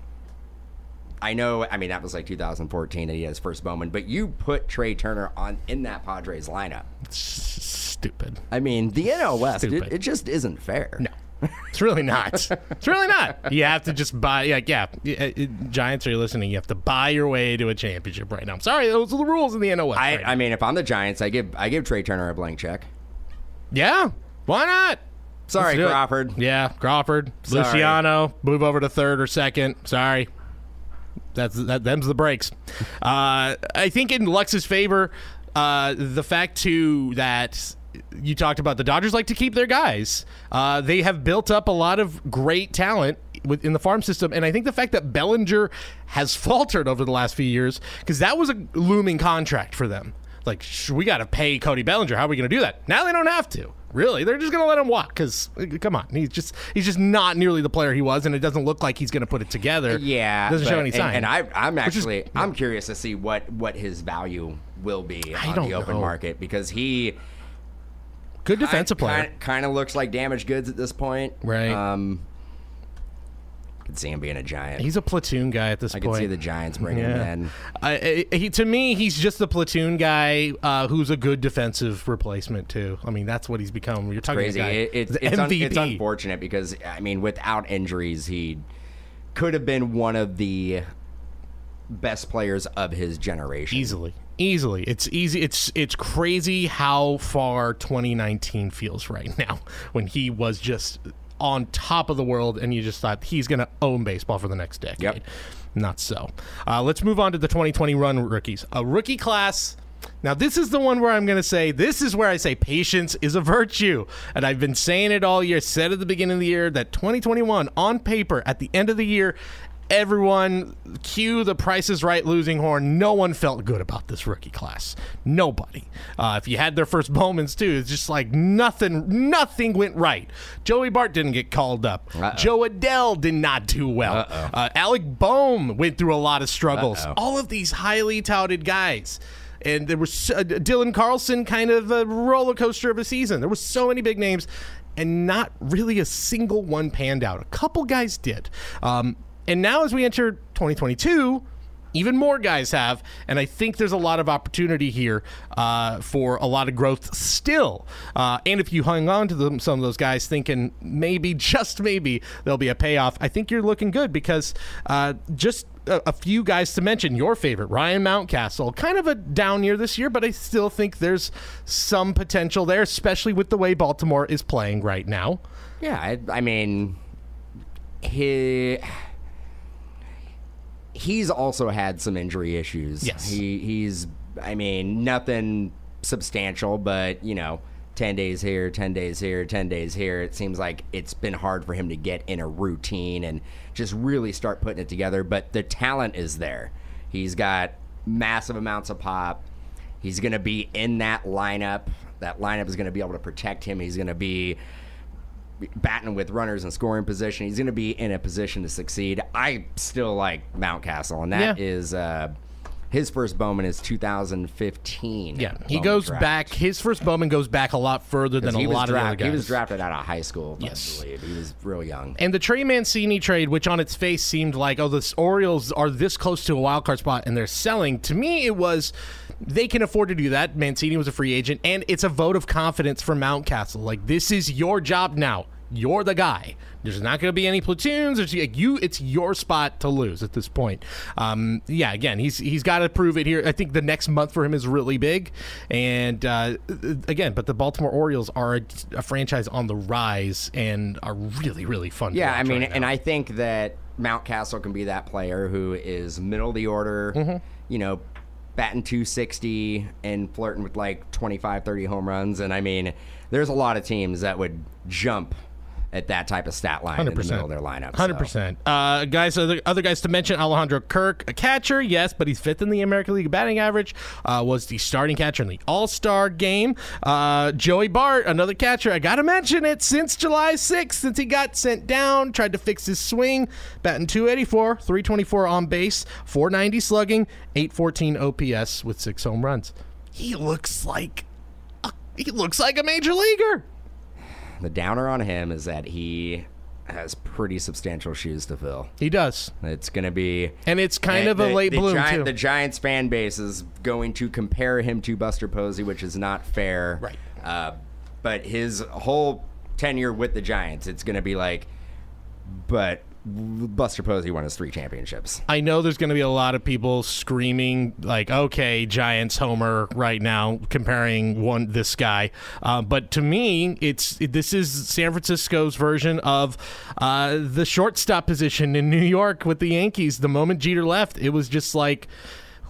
[SPEAKER 2] I know. I mean, that was like 2014, and he had his first Bowman. But you put Trey Turner on in that Padres lineup.
[SPEAKER 1] S- stupid.
[SPEAKER 2] I mean, the NL West, it, it just isn't fair.
[SPEAKER 1] No. It's really not. it's really not. You have to just buy. Like, yeah, yeah, uh, Giants are you listening. You have to buy your way to a championship right now. I'm sorry, those are the rules in the NOS.
[SPEAKER 2] I,
[SPEAKER 1] right
[SPEAKER 2] I mean, if I'm the Giants, I give I give Trey Turner a blank check.
[SPEAKER 1] Yeah, why not?
[SPEAKER 2] Sorry,
[SPEAKER 1] Let's do it.
[SPEAKER 2] Crawford.
[SPEAKER 1] Yeah, Crawford,
[SPEAKER 2] Sorry.
[SPEAKER 1] Luciano, move over to third or second. Sorry, that's that. Them's the breaks. uh, I think in Lux's favor, uh, the fact too that you talked about the Dodgers like to keep their guys. Uh, they have built up a lot of great talent within the farm system, and I think the fact that Bellinger has faltered over the last few years because that was a looming contract for them. Like sh- we got to pay Cody Bellinger. How are we going to do that? Now they don't have to. Really, they're just going to let him walk because come on, he's just he's just not nearly the player he was, and it doesn't look like he's going to put it together.
[SPEAKER 2] Yeah,
[SPEAKER 1] doesn't show any sign.
[SPEAKER 2] And, I, I'm
[SPEAKER 1] Which is-
[SPEAKER 2] actually I'm curious to see what what his value will be
[SPEAKER 1] I
[SPEAKER 2] on the open
[SPEAKER 1] know.
[SPEAKER 2] market because he
[SPEAKER 1] good defensive player.
[SPEAKER 2] kind, kind of looks like damaged goods at this point.
[SPEAKER 1] Right.
[SPEAKER 2] Um, could see him being a giant.
[SPEAKER 1] He's a platoon guy at this point.
[SPEAKER 2] I could see the Giants bringing
[SPEAKER 1] Yeah.
[SPEAKER 2] him in.
[SPEAKER 1] I, I, he, to me, he's just a platoon guy uh, who's a good defensive replacement too. I mean, that's what he's become. You're talking
[SPEAKER 2] Crazy. It, it, it's, un, it's unfortunate because I mean, without injuries, he could have been one of the best players of his generation.
[SPEAKER 1] easily, easily. It's easy. It's it's crazy how far 2019 feels right now when he was just on top of the world, and you just thought he's going to own baseball for the next decade.
[SPEAKER 2] Yep.
[SPEAKER 1] Not so. Uh, let's move on to the 2020 run rookies. A rookie class. Now, this is the one where I'm going to say, this is where I say patience is a virtue. And I've been saying it all year, said at the beginning of the year that 2021, on paper, at the end of the year, everyone, cue the Price is Right losing horn. No one felt good about this rookie class. Nobody. Uh, if you had their first moments, too, it's just like nothing, nothing went right. Joey Bart didn't get called up.
[SPEAKER 2] Uh-oh.
[SPEAKER 1] Jo Adell did not do well. Uh, Alec Bohm went through a lot of struggles.
[SPEAKER 2] Uh-oh.
[SPEAKER 1] All of these highly touted guys. And there was uh, Dylan Carlson, kind of a roller coaster of a season. There was so many big names, and not really a single one panned out. A couple guys did. Um, and now, as we enter 2022, even more guys have, and I think there's a lot of opportunity here uh, for a lot of growth still. Uh, and if you hung on to them, some of those guys thinking maybe, just maybe, there'll be a payoff, I think you're looking good because uh, just a, few guys to mention. Your favorite, Ryan Mountcastle, kind of a down year this year, but I still think there's some potential there, especially with the way Baltimore is playing right now.
[SPEAKER 2] Yeah, I, I mean, he he's also had some injury issues.
[SPEAKER 1] Yes.
[SPEAKER 2] he he's I mean nothing substantial, but you know. 10 days here, 10 days here, 10 days here. It seems like it's been hard for him to get in a routine and just really start putting it together. But the talent is there. He's got massive amounts of pop. He's going to be in that lineup. That lineup is going to be able to protect him. He's going to be batting with runners in scoring position. He's going to be in a position to succeed. I still like Mountcastle, and that
[SPEAKER 1] Yeah.
[SPEAKER 2] is uh, his first Bowman is 2015.
[SPEAKER 1] Yeah, he
[SPEAKER 2] Bowman
[SPEAKER 1] goes
[SPEAKER 2] draft.
[SPEAKER 1] back. His first Bowman goes back a lot further than a lot of other guys.
[SPEAKER 2] he was drafted out of high school,
[SPEAKER 1] Yes.
[SPEAKER 2] I believe. He was real young.
[SPEAKER 1] And the Trey Mancini trade, which on its face seemed like, oh, the Orioles are this close to a wild card spot and they're selling. To me, it was they can afford to do that. Mancini was a free agent, and it's a vote of confidence for Mountcastle. Like this is your job now. You're the guy. There's not going to be any platoons. There's like, you. It's your spot to lose at this point. Um, yeah, again, he's he's got to prove it here. I think the next month for him is really big, and uh, again, but the Baltimore Orioles are a, a franchise on the rise and are really really fun. to
[SPEAKER 2] Yeah, I mean,
[SPEAKER 1] right
[SPEAKER 2] and. I think that Mountcastle can be that player who is middle of the order,
[SPEAKER 1] Mm-hmm.
[SPEAKER 2] you know, batting 260 and flirting with like 25, 30 home runs. And I mean, there's a lot of teams that would jump at that type of stat line in the middle of their lineup.
[SPEAKER 1] Hundred percent. Uh, guys, other, other guys to mention: Alejandro Kirk, a catcher, yes, but he's fifth in the American League batting average. Uh, was the starting catcher in the All Star game. Uh, Joey Bart, another catcher. I gotta mention it since July 6th, since he got sent down, tried to fix his swing, batting 284, 324 on base, 490 slugging, 814 OPS with six home runs. He looks like. a- He looks like a major leaguer.
[SPEAKER 2] The downer on him is that he has pretty substantial shoes to fill.
[SPEAKER 1] He does,
[SPEAKER 2] It's going to be.
[SPEAKER 1] and it's kind
[SPEAKER 2] the-
[SPEAKER 1] of a
[SPEAKER 2] the-
[SPEAKER 1] late
[SPEAKER 2] the
[SPEAKER 1] bloom
[SPEAKER 2] Giant-
[SPEAKER 1] too.
[SPEAKER 2] The Giants fan base is going to compare him to Buster Posey, which is not fair.
[SPEAKER 1] Right.
[SPEAKER 2] Uh, but his whole tenure with the Giants, it's going to be like, but Buster Posey won his three championships.
[SPEAKER 1] I know there's going to be a lot of people screaming like, "Okay, Giants homer right now," comparing one this guy. Uh, but to me, it's this is San Francisco's version of uh, the shortstop position in New York with the Yankees. The moment Jeter left, it was just like,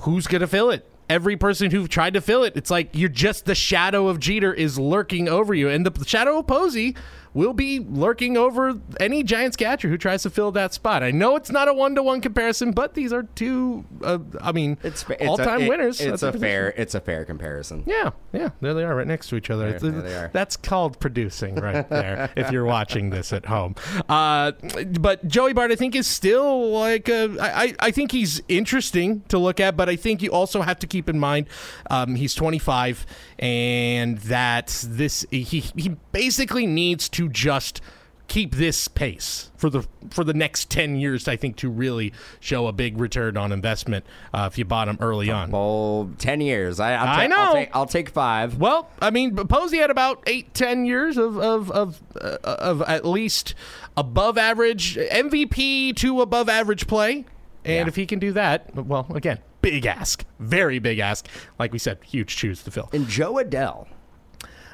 [SPEAKER 1] who's going to fill it? Every person who tried to fill it, it's like you're just the shadow of Jeter is lurking over you, and the shadow of Posey will be lurking over any Giants catcher who tries to fill that spot. I know it's not a one to one comparison, but these are two. Uh, I mean,
[SPEAKER 2] It's, it's
[SPEAKER 1] all time
[SPEAKER 2] it-
[SPEAKER 1] winners.
[SPEAKER 2] It's a fair. It's a fair comparison.
[SPEAKER 1] Yeah, yeah, there they are, right next to each other.
[SPEAKER 2] There- there they are.
[SPEAKER 1] That's called producing, right there. if you're watching this at home, uh, but Joey Bart, I think, is still like a, I, I- I think he's interesting to look at, but I think you also have to keep in mind um, he's 25, and that this he he basically needs to just keep this pace for the for the next 10 years i think to really show a big return on investment uh, if you bought him early on
[SPEAKER 2] Well, ten years. I, I'll
[SPEAKER 1] I
[SPEAKER 2] ta- I'll
[SPEAKER 1] know.
[SPEAKER 2] take, I'll take five.
[SPEAKER 1] well, I mean, Posey had about eight, ten years of of of, uh, of at least above average MVP to above average play, and
[SPEAKER 2] Yeah.
[SPEAKER 1] if he can do that, well, again, big ask, very big ask. Like we said, huge shoes to fill.
[SPEAKER 2] And Jo Adell.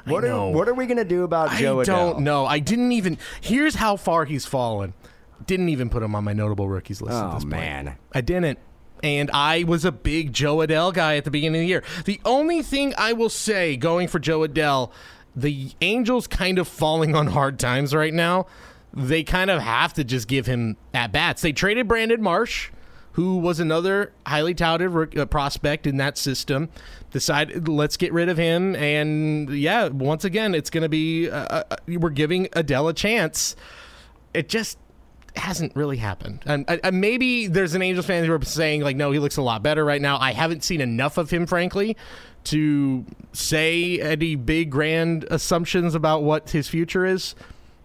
[SPEAKER 2] What are what are we gonna do about Joe
[SPEAKER 1] I don't know. I didn't even. Here's how far he's fallen. Didn't even put him on my notable rookies list. at
[SPEAKER 2] Oh
[SPEAKER 1] this point.
[SPEAKER 2] man.
[SPEAKER 1] I didn't. And I was a big Jo Adell guy at the beginning of the year. The only thing I will say going for Jo Adell, the Angels kind of falling on hard times right now. They kind of have to just give him at bats. They traded Brandon Marsh, who was another highly touted uh, prospect in that system. Decided let's get rid of him, and yeah, once again, it's going to be uh, uh, we're giving Adell a chance. It just hasn't really happened. And uh, uh, maybe there's an Angels fan who are saying like, no, he looks a lot better right now. I haven't seen enough of him, frankly, to say any big grand assumptions about what his future is.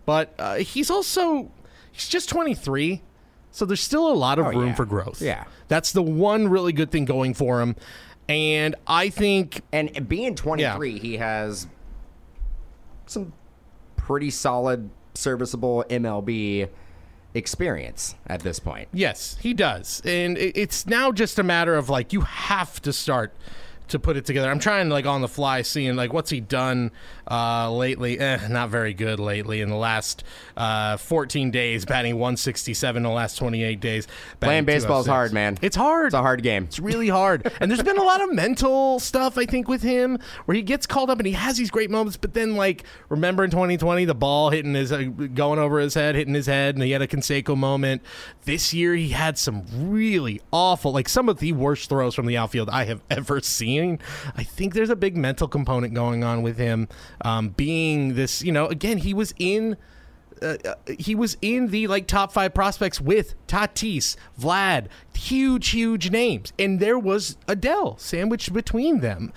[SPEAKER 1] But uh, he's also he's just 23, so there's still a lot of
[SPEAKER 2] Oh,
[SPEAKER 1] room
[SPEAKER 2] yeah.
[SPEAKER 1] for growth.
[SPEAKER 2] Yeah.
[SPEAKER 1] that's the one really good thing going for him. And I think
[SPEAKER 2] And being 23, he has some pretty solid, serviceable MLB experience at this point.
[SPEAKER 1] Yes, he does. And it's now just a matter of like you have to start to put it together. I'm trying like on the fly seeing like what's he done uh, lately. Eh, not very good lately in the last uh, 14 days, batting 167 in the last 28 days.
[SPEAKER 2] Playing baseball is hard, man.
[SPEAKER 1] It's hard.
[SPEAKER 2] It's a hard game.
[SPEAKER 1] It's really hard. and there's been a lot of mental stuff, I think, with him where he gets called up and he has these great moments, but then, like, remember in 2020, the ball hitting his, uh, going over his head, hitting his head, and he had a Canseco moment. This year, he had some really awful, like, some of the worst throws from the outfield I have ever seen. 2019. I think there's a big mental component going on with him, um, being this. You know, again, he was in. Uh, uh, he was in the like top five prospects with Tatis, Vlad, huge, huge names, and there was Adell sandwiched between them.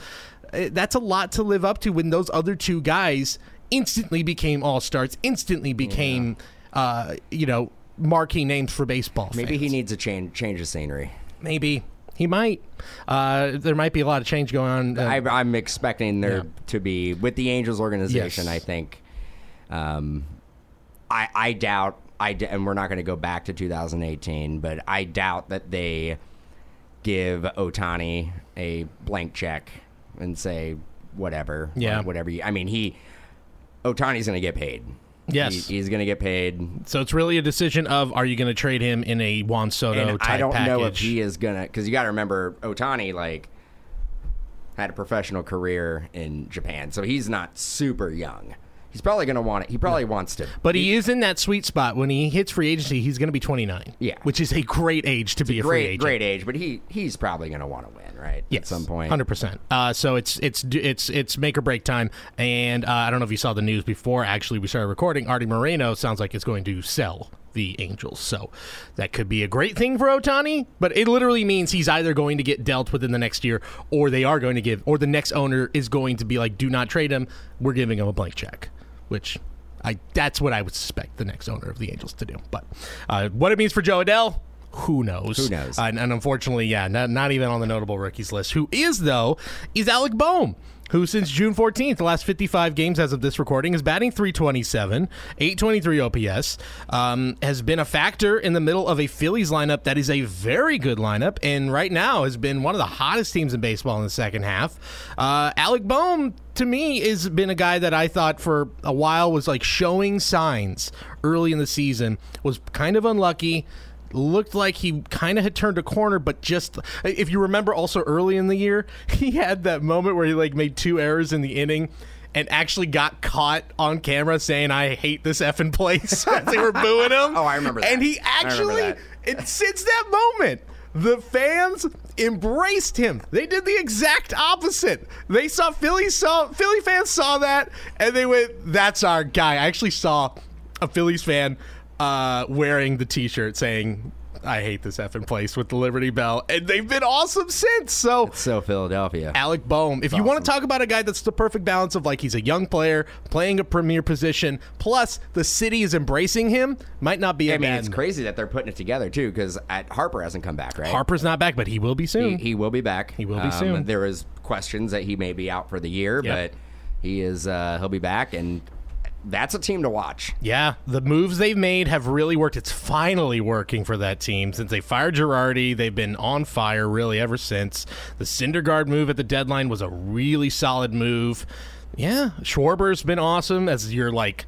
[SPEAKER 1] Uh, that's a lot to live up to when those other two guys instantly became all stars, instantly became, uh, you know, marquee names for baseball.
[SPEAKER 2] Maybe he needs a change change of scenery.
[SPEAKER 1] Maybe he might. Uh, there might be a lot of change going on. Uh,
[SPEAKER 2] I, I'm expecting there
[SPEAKER 1] Yeah.
[SPEAKER 2] to be with the Angels organization.
[SPEAKER 1] Yes.
[SPEAKER 2] I think. Um, I I doubt I d- and we're not going to go back to 2018, but I doubt that they give Ohtani a blank check and say whatever.
[SPEAKER 1] Yeah.
[SPEAKER 2] whatever. You, I mean, he Ohtani's going to get paid.
[SPEAKER 1] Yes.
[SPEAKER 2] He- he's going to get paid.
[SPEAKER 1] so it's really a decision of are you going to trade him in a Juan Soto
[SPEAKER 2] I don't
[SPEAKER 1] package?
[SPEAKER 2] know if he is gonna because you got to remember Ohtani like had a professional career in Japan, so he's not super young. He's probably gonna want it. He probably wants to.
[SPEAKER 1] But he is in that sweet spot when he hits free agency. He's going to be 29.
[SPEAKER 2] Yeah.
[SPEAKER 1] which is a great age to be a free
[SPEAKER 2] great,
[SPEAKER 1] agent.
[SPEAKER 2] great age, but he he's probably gonna want to win, right?
[SPEAKER 1] Yes,
[SPEAKER 2] At some point.
[SPEAKER 1] hundred percent. Uh, so it's it's it's it's make or break time, and uh, I don't know if you saw the news before. Actually, we started recording. Arte Moreno sounds like it's going to sell the Angels, so that could be a great thing for Ohtani. But it literally means he's either going to get dealt within the next year, or they are going to give, or the next owner is going to be like, "Do not trade him. We're giving him a blank check," which. I, that's what I would suspect the next owner of the Angels to do. But uh, what it means for Jo Adell, who knows?
[SPEAKER 2] Who knows?
[SPEAKER 1] Uh, and, and unfortunately, yeah, not, not even on the notable rookies list. Who is, though, is Alec Bohm, who since June 14th, the last 55 games as of this recording, is batting 327, 823 OPS, um, has been a factor in the middle of a Phillies lineup that is a very good lineup, and right now has been one of the hottest teams in baseball in the second half. Uh, Alec Bohm, to me, has been a guy that I thought for a while was like showing signs early in the season, was kind of unlucky looked like he kind of had turned a corner, but just if you remember, also early in the year, he had that moment where he like made two errors in the inning. And actually got caught on camera saying, "I hate this effing place." as they were booing him.
[SPEAKER 2] Oh, I remember that.
[SPEAKER 1] And he actually, and since that moment, the fans embraced him. They did the exact opposite. They saw Philly saw Philly fans saw that, and they went, "That's our guy." I actually saw a Phillies fan uh, wearing the T-shirt saying, "I hate this effing place" with the Liberty Bell, and they've been awesome since. So.
[SPEAKER 2] So Philadelphia.
[SPEAKER 1] Alec Bohm. If you want to talk about a guy that's the perfect balance of like he's a young player playing a premier position, plus the city is embracing him, might not be a
[SPEAKER 2] I mean,
[SPEAKER 1] bad
[SPEAKER 2] it's crazy that they're putting it together too, because Harper hasn't come back, right?
[SPEAKER 1] Harper's not back, but he will be
[SPEAKER 2] he,
[SPEAKER 1] soon.
[SPEAKER 2] he will be back. He
[SPEAKER 1] will be soon.
[SPEAKER 2] There was questions that he may be out for the year,
[SPEAKER 1] Yep.
[SPEAKER 2] but he is. Uh, he'll be back, and that's a team to watch.
[SPEAKER 1] yeah, the moves they've made have really worked. It's finally working for that team since they fired Girardi. They've been on fire really ever since. The Syndergaard move at the deadline was a really solid move. Yeah, Schwarber's been awesome as your like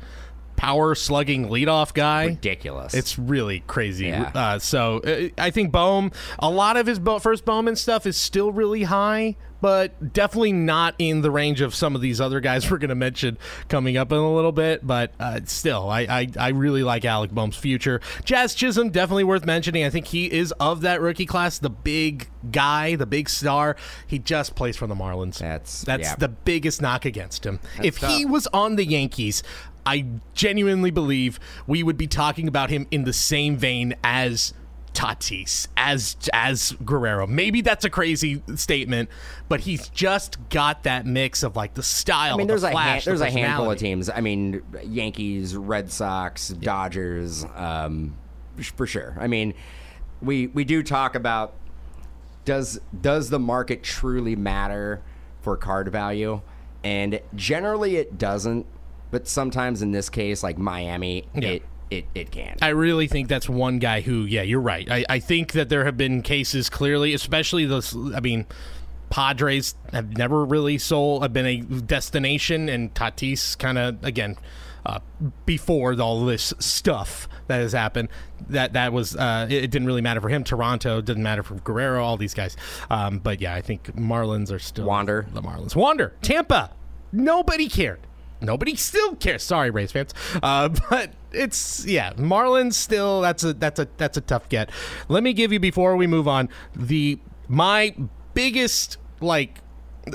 [SPEAKER 1] power slugging leadoff guy.
[SPEAKER 2] Ridiculous.
[SPEAKER 1] It's really crazy.
[SPEAKER 2] Yeah.
[SPEAKER 1] Uh, so uh, I think Bohm, a lot of his Bo- first Bowman stuff is still really high, but definitely not in the range of some of these other guys we're going to mention coming up in a little bit. But uh, still, I, I, I really like Alec Bohm's future. Jazz Chisholm, definitely worth mentioning. I think he is of that rookie class, the big guy, the big star. He just plays for the Marlins.
[SPEAKER 2] That's-
[SPEAKER 1] that's
[SPEAKER 2] yeah.
[SPEAKER 1] the biggest knock against him. if he was on the Yankees, I genuinely believe we would be talking about him in the same vein as Tatis, as as Guerrero. Maybe that's a crazy statement, but he's just got that mix of like the style.
[SPEAKER 2] I mean,
[SPEAKER 1] the
[SPEAKER 2] there's a
[SPEAKER 1] flash,
[SPEAKER 2] hand,
[SPEAKER 1] the
[SPEAKER 2] a handful of teams. I mean, Yankees, Red Sox, Dodgers, um, for sure. I mean, we we do talk about does does the market truly matter for card value? And generally, it doesn't. But sometimes, in this case, like Miami,
[SPEAKER 1] Yeah.
[SPEAKER 2] it it it can.
[SPEAKER 1] I really think that's one guy who, yeah, you're right. I, I think that there have been cases clearly, especially those. I mean, Padres have never really sold, have been a destination, and Tatis kind of again. Uh, before all this stuff that has happened, that that was uh, it, it didn't really matter for him. Toronto didn't matter for Guerrero. All these guys, um, but yeah, I think Marlins are still
[SPEAKER 2] Wander.
[SPEAKER 1] The Marlins, Wander, Tampa. Nobody cared. Nobody still cares. Sorry, Rays fans. Uh, but it's yeah, Marlins still. That's a that's a that's a tough get. Let me give you before we move on the my biggest like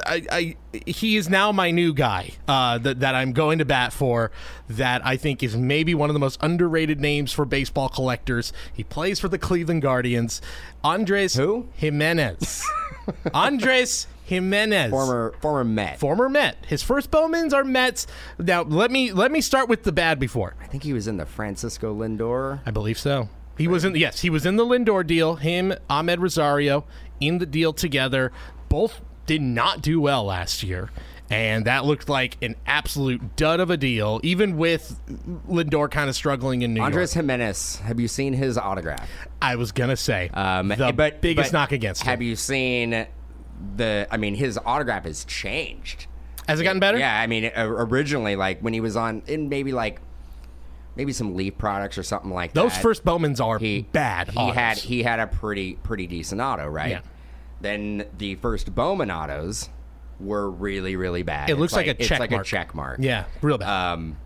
[SPEAKER 1] I, I he is now my new guy uh, that that I'm going to bat for. That I think is maybe one of the most underrated names for baseball collectors. He plays for the Cleveland Guardians. Andres
[SPEAKER 2] Who?
[SPEAKER 1] Giménez. Andres Giménez.
[SPEAKER 2] Former former Met.
[SPEAKER 1] former Met. His first Bowmans are Mets. Now let me let me start with the bad before.
[SPEAKER 2] I think he was in the Francisco Lindor.
[SPEAKER 1] I believe so. He was in yes, he was in the Lindor deal. Him, Amed Rosario, in the deal together. Both did not do well last year. And that looked like an absolute dud of a deal, even with Lindor kind of struggling in New York.
[SPEAKER 2] Andres
[SPEAKER 1] York.
[SPEAKER 2] Giménez. Have you seen his autograph?
[SPEAKER 1] I was gonna say
[SPEAKER 2] Um,
[SPEAKER 1] the
[SPEAKER 2] but
[SPEAKER 1] biggest
[SPEAKER 2] but
[SPEAKER 1] knock against Him.
[SPEAKER 2] Have you seen the? I mean, his autograph has changed.
[SPEAKER 1] Has it gotten better?
[SPEAKER 2] Yeah, I mean, originally, like when he was on in maybe like maybe some Leaf products or something like that.
[SPEAKER 1] Those first Bowmans are
[SPEAKER 2] he
[SPEAKER 1] bad.
[SPEAKER 2] He
[SPEAKER 1] autos.
[SPEAKER 2] had he had a pretty pretty decent auto, right?
[SPEAKER 1] Yeah.
[SPEAKER 2] Then the first Bowman autos were really really bad.
[SPEAKER 1] It
[SPEAKER 2] It's
[SPEAKER 1] looks like a
[SPEAKER 2] it's like
[SPEAKER 1] mark.
[SPEAKER 2] a check mark.
[SPEAKER 1] yeah, real bad.
[SPEAKER 2] Um,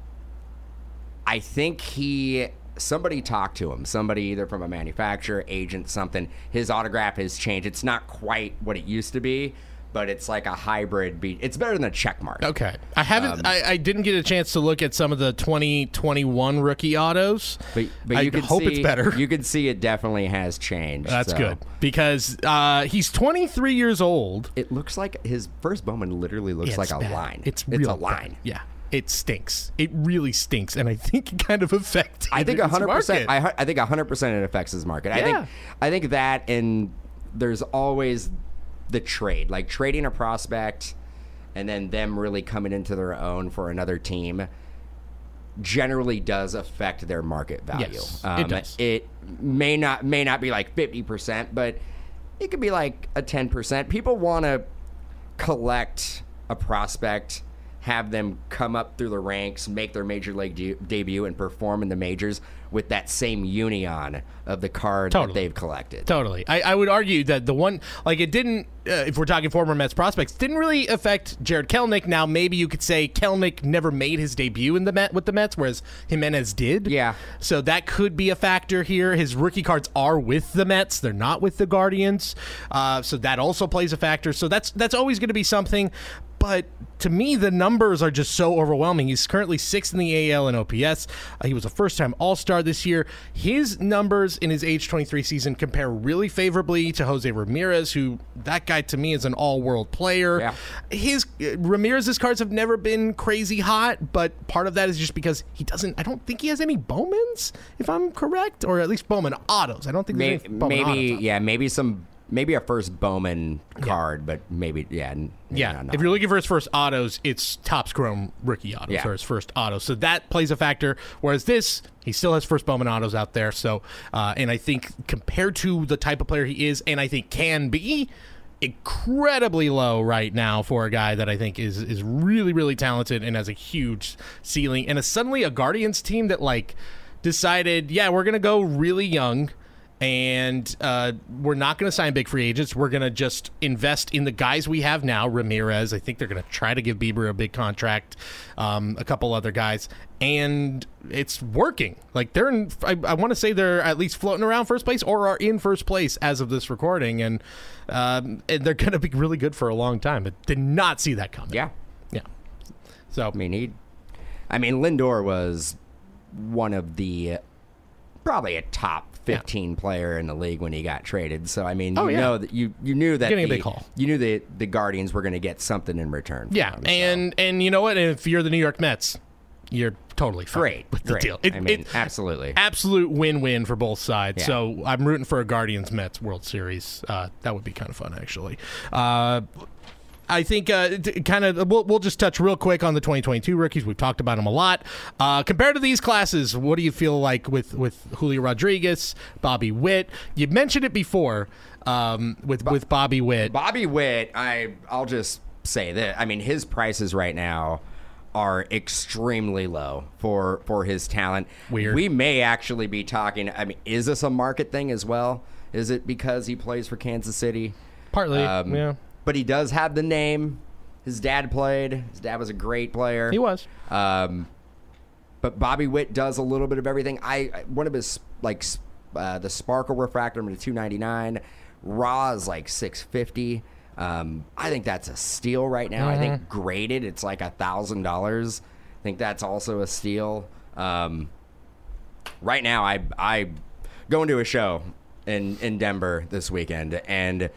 [SPEAKER 2] I think he somebody talked to him, somebody either from a manufacturer, agent, something. His autograph has changed. It's not quite what it used to be, but it's like a hybrid. Be- it's better than a check mark.
[SPEAKER 1] Okay, I haven't.
[SPEAKER 2] Um,
[SPEAKER 1] I, I didn't get a chance to look at some of the 2021 rookie autos.
[SPEAKER 2] But, but
[SPEAKER 1] I
[SPEAKER 2] you can
[SPEAKER 1] hope
[SPEAKER 2] see,
[SPEAKER 1] it's better.
[SPEAKER 2] You can see it definitely has changed.
[SPEAKER 1] That's
[SPEAKER 2] so.
[SPEAKER 1] good because uh, he's 23 years old.
[SPEAKER 2] It looks like his first Bowman literally looks
[SPEAKER 1] Yeah,
[SPEAKER 2] like
[SPEAKER 1] it's
[SPEAKER 2] a line.
[SPEAKER 1] It's
[SPEAKER 2] it's
[SPEAKER 1] real
[SPEAKER 2] a line.
[SPEAKER 1] Yeah, it stinks. It really stinks, and I think it kind of affects.
[SPEAKER 2] I think hundred percent. I, I think hundred percent it affects his market. I think I think that and there's always the trade, like trading a prospect, and then them really coming into their own for another team. Generally, does affect their market value.
[SPEAKER 1] Yes,
[SPEAKER 2] um,
[SPEAKER 1] it does.
[SPEAKER 2] It may not may not be like fifty percent, but it could be like a ten percent. People want to collect a prospect, have them come up through the ranks, make their major league de- debut, and perform in the majors with that same union of the card
[SPEAKER 1] Totally.
[SPEAKER 2] that they've collected.
[SPEAKER 1] Totally. I, I would argue that the one, like, it didn't, uh, if we're talking former Mets prospects, didn't really affect Jarred Kelenic. Now, maybe you could say Kelnick never made his debut in the Met with the Mets, whereas Giménez did.
[SPEAKER 2] Yeah.
[SPEAKER 1] So that could be a factor here. His rookie cards are with the Mets; they're not with the Guardians. Uh, so that also plays a factor. So that's that's always going to be something. But to me, the numbers are just so overwhelming. He's currently sixth in the AL in OPS. Uh, he was a first-time All-Star this year. His numbers in his age 23 season compare really favorably to Jose Ramirez, who that guy to me is an all-world player.
[SPEAKER 2] Yeah.
[SPEAKER 1] His uh, Ramirez's cards have never been crazy hot, but part of that is just because he doesn't. I don't think he has any Bowmans, if I'm correct, or at least Bowman autos. I don't think there's
[SPEAKER 2] Maybe,
[SPEAKER 1] any Bowman
[SPEAKER 2] maybe
[SPEAKER 1] autos.
[SPEAKER 2] yeah, maybe some, maybe a first Bowman card, but maybe yeah, maybe
[SPEAKER 1] Yeah,
[SPEAKER 2] not
[SPEAKER 1] if you're looking for his first autos, it's Topps Chrome rookie autos
[SPEAKER 2] Yeah.
[SPEAKER 1] or his first auto. So that plays a factor. Whereas this, he still has first Bowman autos out there. So, uh, and I think compared to the type of player he is, and I think can be, incredibly low right now for a guy that I think is is really really talented and has a huge ceiling. And a, suddenly a Guardians team that like decided, yeah, we're gonna go really young and uh, we're not going to sign big free agents. We're going to just invest in the guys we have now. Ramirez, I think they're going to try to give Bieber a big contract, um, a couple other guys, and it's working. Like they're in, I, I want to say they're at least floating around first place or are in first place as of this recording, and, um, and they're going to be really good for a long time. But did not see that coming.
[SPEAKER 2] yeah.
[SPEAKER 1] yeah. So
[SPEAKER 2] I mean, he. I mean, Lindor was one of the probably a top 15 player in the league when he got traded. So I mean, you
[SPEAKER 1] Oh, yeah.
[SPEAKER 2] know that you you knew that
[SPEAKER 1] Getting a big.
[SPEAKER 2] You knew that the Guardians were going to get something in return.
[SPEAKER 1] yeah,
[SPEAKER 2] him, so.
[SPEAKER 1] and and you know what? If you're the New York Mets, you're totally fine
[SPEAKER 2] great,
[SPEAKER 1] with the
[SPEAKER 2] great.
[SPEAKER 1] deal. It-
[SPEAKER 2] I mean,
[SPEAKER 1] it-
[SPEAKER 2] absolutely.
[SPEAKER 1] absolute win-win for both sides.
[SPEAKER 2] Yeah.
[SPEAKER 1] So I'm rooting for a Guardians Mets World Series. Uh, that would be kind of fun, actually. Uh, I think uh, kind of we'll, we'll just touch real quick on the 2022 rookies. We've talked about them a lot. Uh, compared to these classes, what do you feel like with with Julio Rodriguez, Bobby Witt? You mentioned it before um, with with Bobby Witt.
[SPEAKER 2] Bobby Witt, I I'll just say that. I mean, his prices right now are extremely low for for his talent.
[SPEAKER 1] Weird.
[SPEAKER 2] We may actually be talking. I mean, is this a market thing as well? Is it because he plays for Kansas City?
[SPEAKER 1] Partly,
[SPEAKER 2] Um,
[SPEAKER 1] yeah,
[SPEAKER 2] But he does have the name. His dad played. His dad was a great player.
[SPEAKER 1] he was.
[SPEAKER 2] Um, but Bobby Witt does a little bit of everything. I one of his like uh, the Sparkle refractor to two ninety nine. Raw is like six fifty. Um, I think that's a steal right now. I think graded, it's like a thousand dollars. I think that's also a steal. Um, right now, I I going to a show in in Denver this weekend, and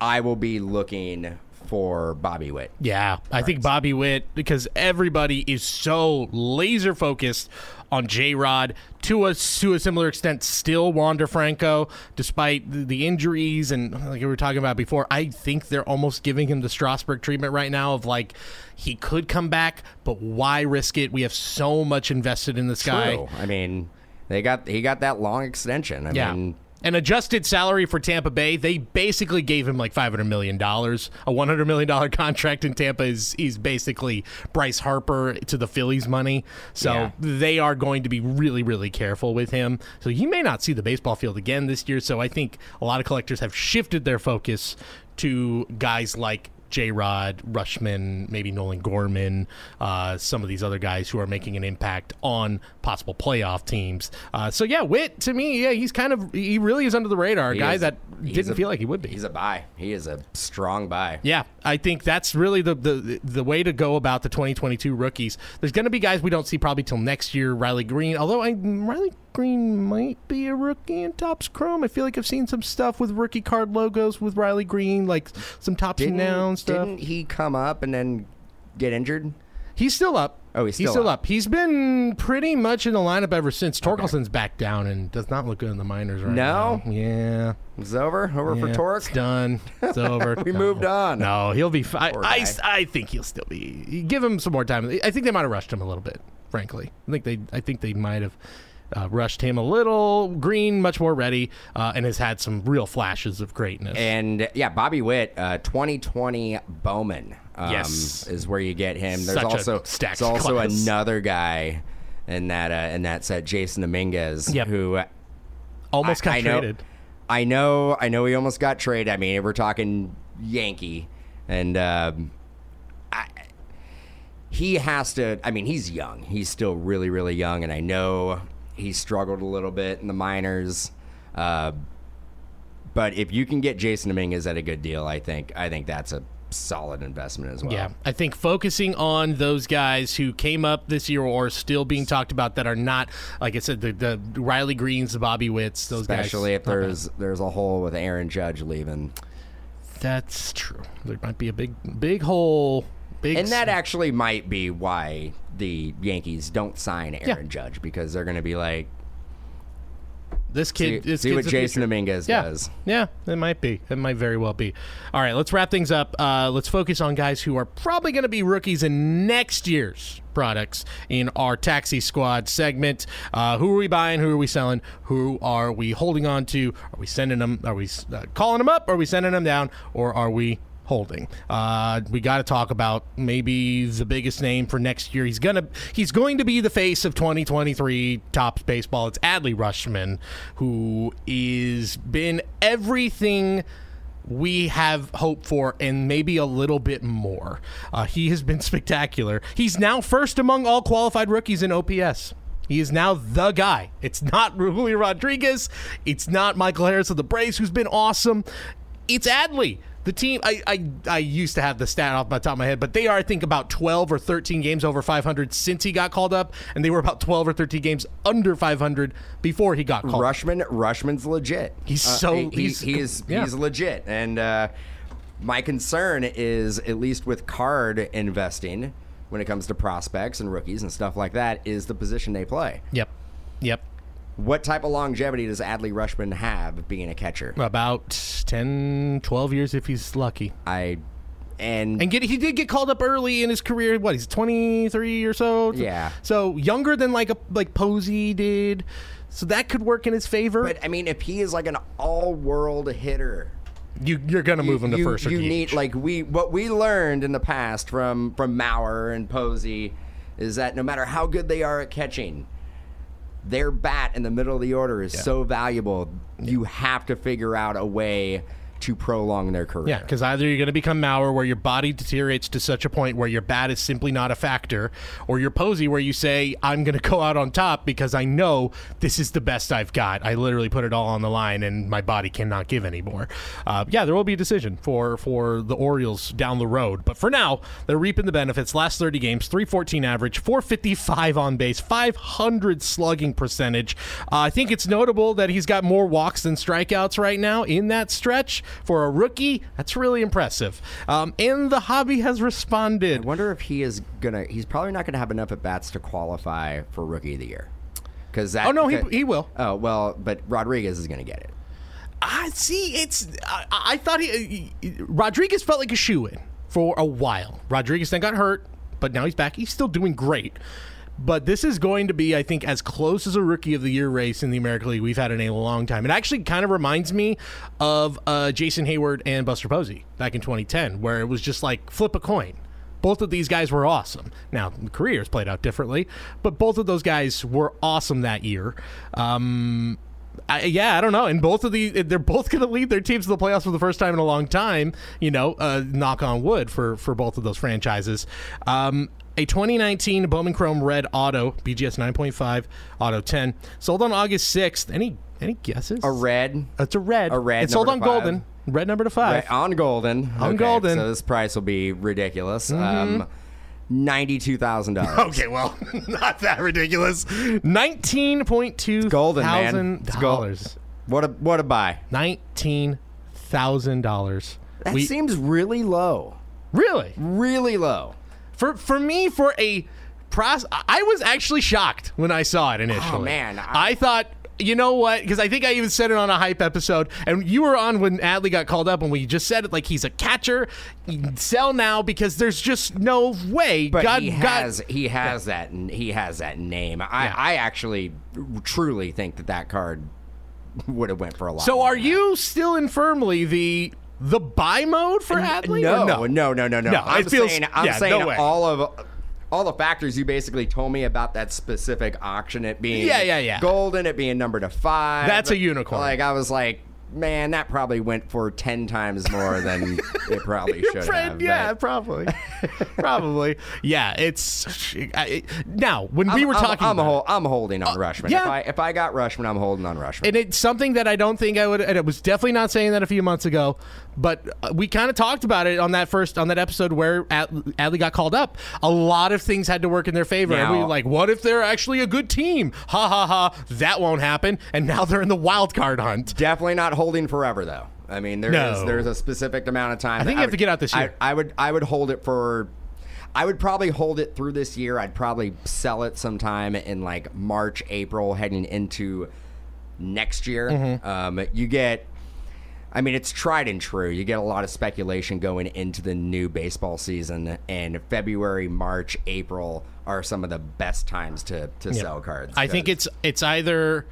[SPEAKER 2] I will be looking for Bobby Witt.
[SPEAKER 1] Yeah, I think Bobby Witt because everybody is so laser focused on J Rod to a to a similar extent. Still Wander Franco, despite the, the injuries and like we were talking about before. I think they're almost giving him the Strasburg treatment right now of like he could come back, but why risk it? We have so much invested in this guy.
[SPEAKER 2] I mean, they got he got that long extension. I
[SPEAKER 1] Yeah.
[SPEAKER 2] mean,
[SPEAKER 1] An adjusted salary for Tampa Bay, they basically gave him like $500 million. A $100 million contract in Tampa is, is basically Bryce Harper to the Phillies money. So
[SPEAKER 2] Yeah.
[SPEAKER 1] they are going to be really, really careful with him. So he may not see the baseball field again this year. So I think a lot of collectors have shifted their focus to guys like J Rod, Rutschman, maybe Nolan Gorman, uh, some of these other guys who are making an impact on possible playoff teams. Uh, so yeah, Witt to me, yeah, he's kind of he really is under the radar. A
[SPEAKER 2] he
[SPEAKER 1] guy
[SPEAKER 2] is-
[SPEAKER 1] that didn't
[SPEAKER 2] a-
[SPEAKER 1] feel like he would be.
[SPEAKER 2] He's a buy. He is a strong buy.
[SPEAKER 1] Yeah, I think that's really the, the the way to go about the 2022 rookies. There's going to be guys we don't see probably till next year. Riley Greene, although I Riley Greene might be a rookie in Topps Chrome. I feel like I've seen some stuff with rookie card logos with Riley Greene, like some Topsy
[SPEAKER 2] Didn't,
[SPEAKER 1] Now stuff.
[SPEAKER 2] didn't he come up and then get injured?
[SPEAKER 1] He's still up.
[SPEAKER 2] Oh, he's still
[SPEAKER 1] still
[SPEAKER 2] up.
[SPEAKER 1] up. He's been pretty much in the lineup ever since. Torkelson's back down and does not look good in the minors right
[SPEAKER 2] No?
[SPEAKER 1] now. Yeah.
[SPEAKER 2] It's over. Over for
[SPEAKER 1] Yeah,
[SPEAKER 2] Torque.
[SPEAKER 1] It's done. It's over.
[SPEAKER 2] We
[SPEAKER 1] No.
[SPEAKER 2] moved on.
[SPEAKER 1] No, he'll be fine.
[SPEAKER 2] Poor
[SPEAKER 1] I. I think he'll still be. Give him some more time. I think they might have rushed him a little bit. Frankly, I think they. I think they might have. Uh, rushed him a little. Greene, much more ready, uh, and has had some real flashes of greatness.
[SPEAKER 2] And yeah, Bobby Witt, uh, 2020 Bowman. Um,
[SPEAKER 1] Yes.
[SPEAKER 2] is where you get him. There's
[SPEAKER 1] Such
[SPEAKER 2] also there's also
[SPEAKER 1] class.
[SPEAKER 2] another guy in that uh, in that set, Jasson Domínguez,
[SPEAKER 1] Yep.
[SPEAKER 2] who
[SPEAKER 1] Almost got
[SPEAKER 2] I know,
[SPEAKER 1] traded.
[SPEAKER 2] I know, I know. He almost got traded. I mean, we're talking Yankee, and um, I, he has to. I mean, he's young. He's still really, really young, and I know he struggled a little bit in the minors. Uh, but if you can get Jasson Domínguez at a good deal, I think I think that's a solid investment as well.
[SPEAKER 1] Yeah, I think focusing on those guys who came up this year or are still being talked about that are not, like I said, the, the Riley Greenes, the Bobby Witts, those
[SPEAKER 2] Especially
[SPEAKER 1] guys.
[SPEAKER 2] Especially if there's there's a hole with Aaron Judge leaving.
[SPEAKER 1] That's true. There might be a big, big hole. Big
[SPEAKER 2] And that actually might be why the Yankees don't sign Aaron Judge because they're going to be like,
[SPEAKER 1] this
[SPEAKER 2] see,
[SPEAKER 1] kid, this
[SPEAKER 2] see what
[SPEAKER 1] Jasson.
[SPEAKER 2] Domínguez
[SPEAKER 1] Yeah,
[SPEAKER 2] does.
[SPEAKER 1] yeah, it might be. It might very well be. All right, let's wrap things up. Uh, let's focus on guys who are probably going to be rookies in next year's products in our taxi squad segment. Uh, who are we buying? Who are we selling? Who are we holding on to? Are we sending them? Are we uh, calling them up? Are we sending them down? Or are we? Holding. Uh, we got to talk about maybe the biggest name for next year. He's gonna he's going to be the face of 2023 Topps baseball. It's Adley Rutschman, who is been everything we have hoped for and maybe a little bit more. Uh, he has been spectacular. He's now first among all qualified rookies in OPS. He is now the guy. It's not Julio Rodriguez. It's not Michael Harris of the Braves, who's been awesome. It's Adley. The team, I, I, I used to have the stat off my top of my head, but they are, I think, about 12 or 13 games over 500 since he got called up, and they were about 12 or 13 games under 500 before he got called up.
[SPEAKER 2] Rutschman, Rutschman's legit.
[SPEAKER 1] He's so-
[SPEAKER 2] he,
[SPEAKER 1] he's-
[SPEAKER 2] he's he's,
[SPEAKER 1] yeah.
[SPEAKER 2] he's legit. And uh, my concern is, at least with card investing, when it comes to prospects and rookies and stuff like that, is the position they play.
[SPEAKER 1] Yep. Yep.
[SPEAKER 2] What type of longevity does Adley Rutschman have being a catcher?
[SPEAKER 1] About 10, 12 years if he's lucky.
[SPEAKER 2] I and,
[SPEAKER 1] And get he did get called up early in his career. What he's twenty three or so.
[SPEAKER 2] Yeah.
[SPEAKER 1] So younger than like a like Posey did. So that could work in his favor.
[SPEAKER 2] but I mean, if he is like an all-world hitter,
[SPEAKER 1] you you're gonna move him to
[SPEAKER 2] you,
[SPEAKER 1] first. or
[SPEAKER 2] you need like we what we learned in the past from from Mauer and Posey is that no matter how good they are at catching, their bat in the middle of the order is so valuable. You have to figure out a way to prolong their career.
[SPEAKER 1] Yeah, because either you're going to become Mauer, where your body deteriorates to such a point where your bat is simply not a factor, or you're Posey, where you say, I'm going to go out on top because I know this is the best I've got. I literally put it all on the line and my body cannot give anymore. Uh, yeah, there will be a decision for, for the Orioles down the road. But for now, they're reaping the benefits. Last 30 games, 314 average, 455 on base, 500 slugging percentage. Uh, I think it's notable that he's got more walks than strikeouts right now in that stretch for a rookie. That's really impressive. Um, and the hobby has responded.
[SPEAKER 2] I wonder if he is gonna. He's probably not gonna have enough at bats to qualify for Rookie of the Year. Because that.
[SPEAKER 1] Oh no, he, he will.
[SPEAKER 2] Oh well, but Rodriguez is gonna get it.
[SPEAKER 1] I see. It's. I, I thought he, he- Rodriguez felt like a shoe in for a while. Rodriguez then got hurt, but now he's back. He's still doing great. But this is going to be, I think, as close as a rookie of the year race in the American League we've had in a long time. It actually kind of reminds me of uh, Jason Heyward and Buster Posey back in 2010, where it was just like flip a coin. Both of these guys were awesome. Now, careers played out differently, but both of those guys were awesome that year. Um, I, yeah, I don't know. And both of the they're both going to lead their teams to the playoffs for the first time in a long time. You know, uh, knock on wood for for both of those franchises. Um, a 2019 Bowman Chrome Red Auto BGS 9.5 Auto 10 sold on August 6th. Any any guesses?
[SPEAKER 2] A red.
[SPEAKER 1] It's a red.
[SPEAKER 2] a red
[SPEAKER 1] It's sold on golden. Red number to five.
[SPEAKER 2] Right, on golden.
[SPEAKER 1] On
[SPEAKER 2] Okay,
[SPEAKER 1] golden.
[SPEAKER 2] So this price will be ridiculous. Um, ninety-two thousand dollars.
[SPEAKER 1] Okay, well, not that ridiculous. Nineteen point two
[SPEAKER 2] golden,
[SPEAKER 1] thousand dollars.
[SPEAKER 2] What a what a buy.
[SPEAKER 1] Nineteen thousand dollars.
[SPEAKER 2] That seems really low.
[SPEAKER 1] really
[SPEAKER 2] Really low.
[SPEAKER 1] For for me for a pros. I was actually shocked when I saw it initially.
[SPEAKER 2] Oh, man,
[SPEAKER 1] I,
[SPEAKER 2] I-
[SPEAKER 1] thought. You know what? Because I think I even said it on a hype episode, and you were on when Adley got called up, and we just said it like he's a catcher. Sell now because there's just no way.
[SPEAKER 2] But
[SPEAKER 1] God,
[SPEAKER 2] he
[SPEAKER 1] God-
[SPEAKER 2] has he has that he has that name. I
[SPEAKER 1] Yeah.
[SPEAKER 2] I actually truly think that that card would have went for a lot.
[SPEAKER 1] So are you still in firmly the the buy mode for Adley? or
[SPEAKER 2] No, no, no, no, no.
[SPEAKER 1] No,
[SPEAKER 2] I'm
[SPEAKER 1] feels-
[SPEAKER 2] saying I'm
[SPEAKER 1] yeah,
[SPEAKER 2] saying
[SPEAKER 1] way.
[SPEAKER 2] all of all the factors you basically told me about that specific auction, it being
[SPEAKER 1] Yeah, yeah, yeah.
[SPEAKER 2] golden, it being number to five.
[SPEAKER 1] That's a unicorn.
[SPEAKER 2] Like I was like, man, that probably went for ten times more than it probably should
[SPEAKER 1] friend,
[SPEAKER 2] have.
[SPEAKER 1] yeah, probably, probably, yeah. It's I, now when we
[SPEAKER 2] I'm-
[SPEAKER 1] were
[SPEAKER 2] I'm-
[SPEAKER 1] talking.
[SPEAKER 2] I'm, hol- I'm holding on Rutschman.
[SPEAKER 1] yeah.
[SPEAKER 2] If I if I got Rutschman, I'm holding on Rutschman.
[SPEAKER 1] and it's something that I don't think I would. And it was definitely not saying that a few months ago, but uh, we kind of talked about it on that first on that episode where Ad- Adley got called up. A lot of things had to work in their favor, and we were like, "What if they're actually a good team?" Ha ha ha! That won't happen. And now they're in the wild card hunt.
[SPEAKER 2] Definitely not holding forever though. I mean, there is
[SPEAKER 1] No.
[SPEAKER 2] there's a specific amount of time.
[SPEAKER 1] I think you have
[SPEAKER 2] would-
[SPEAKER 1] to get out this
[SPEAKER 2] I-
[SPEAKER 1] year.
[SPEAKER 2] I, would I would hold it for. I would probably hold it through this year. I'd probably sell it sometime in like March, April, heading into next year.
[SPEAKER 1] Mm-hmm.
[SPEAKER 2] Um, you get. I mean, it's tried and true. You get a lot of speculation going into the new baseball season, and February, March, April are some of the best times to, to sell cards.
[SPEAKER 1] I think it's it's either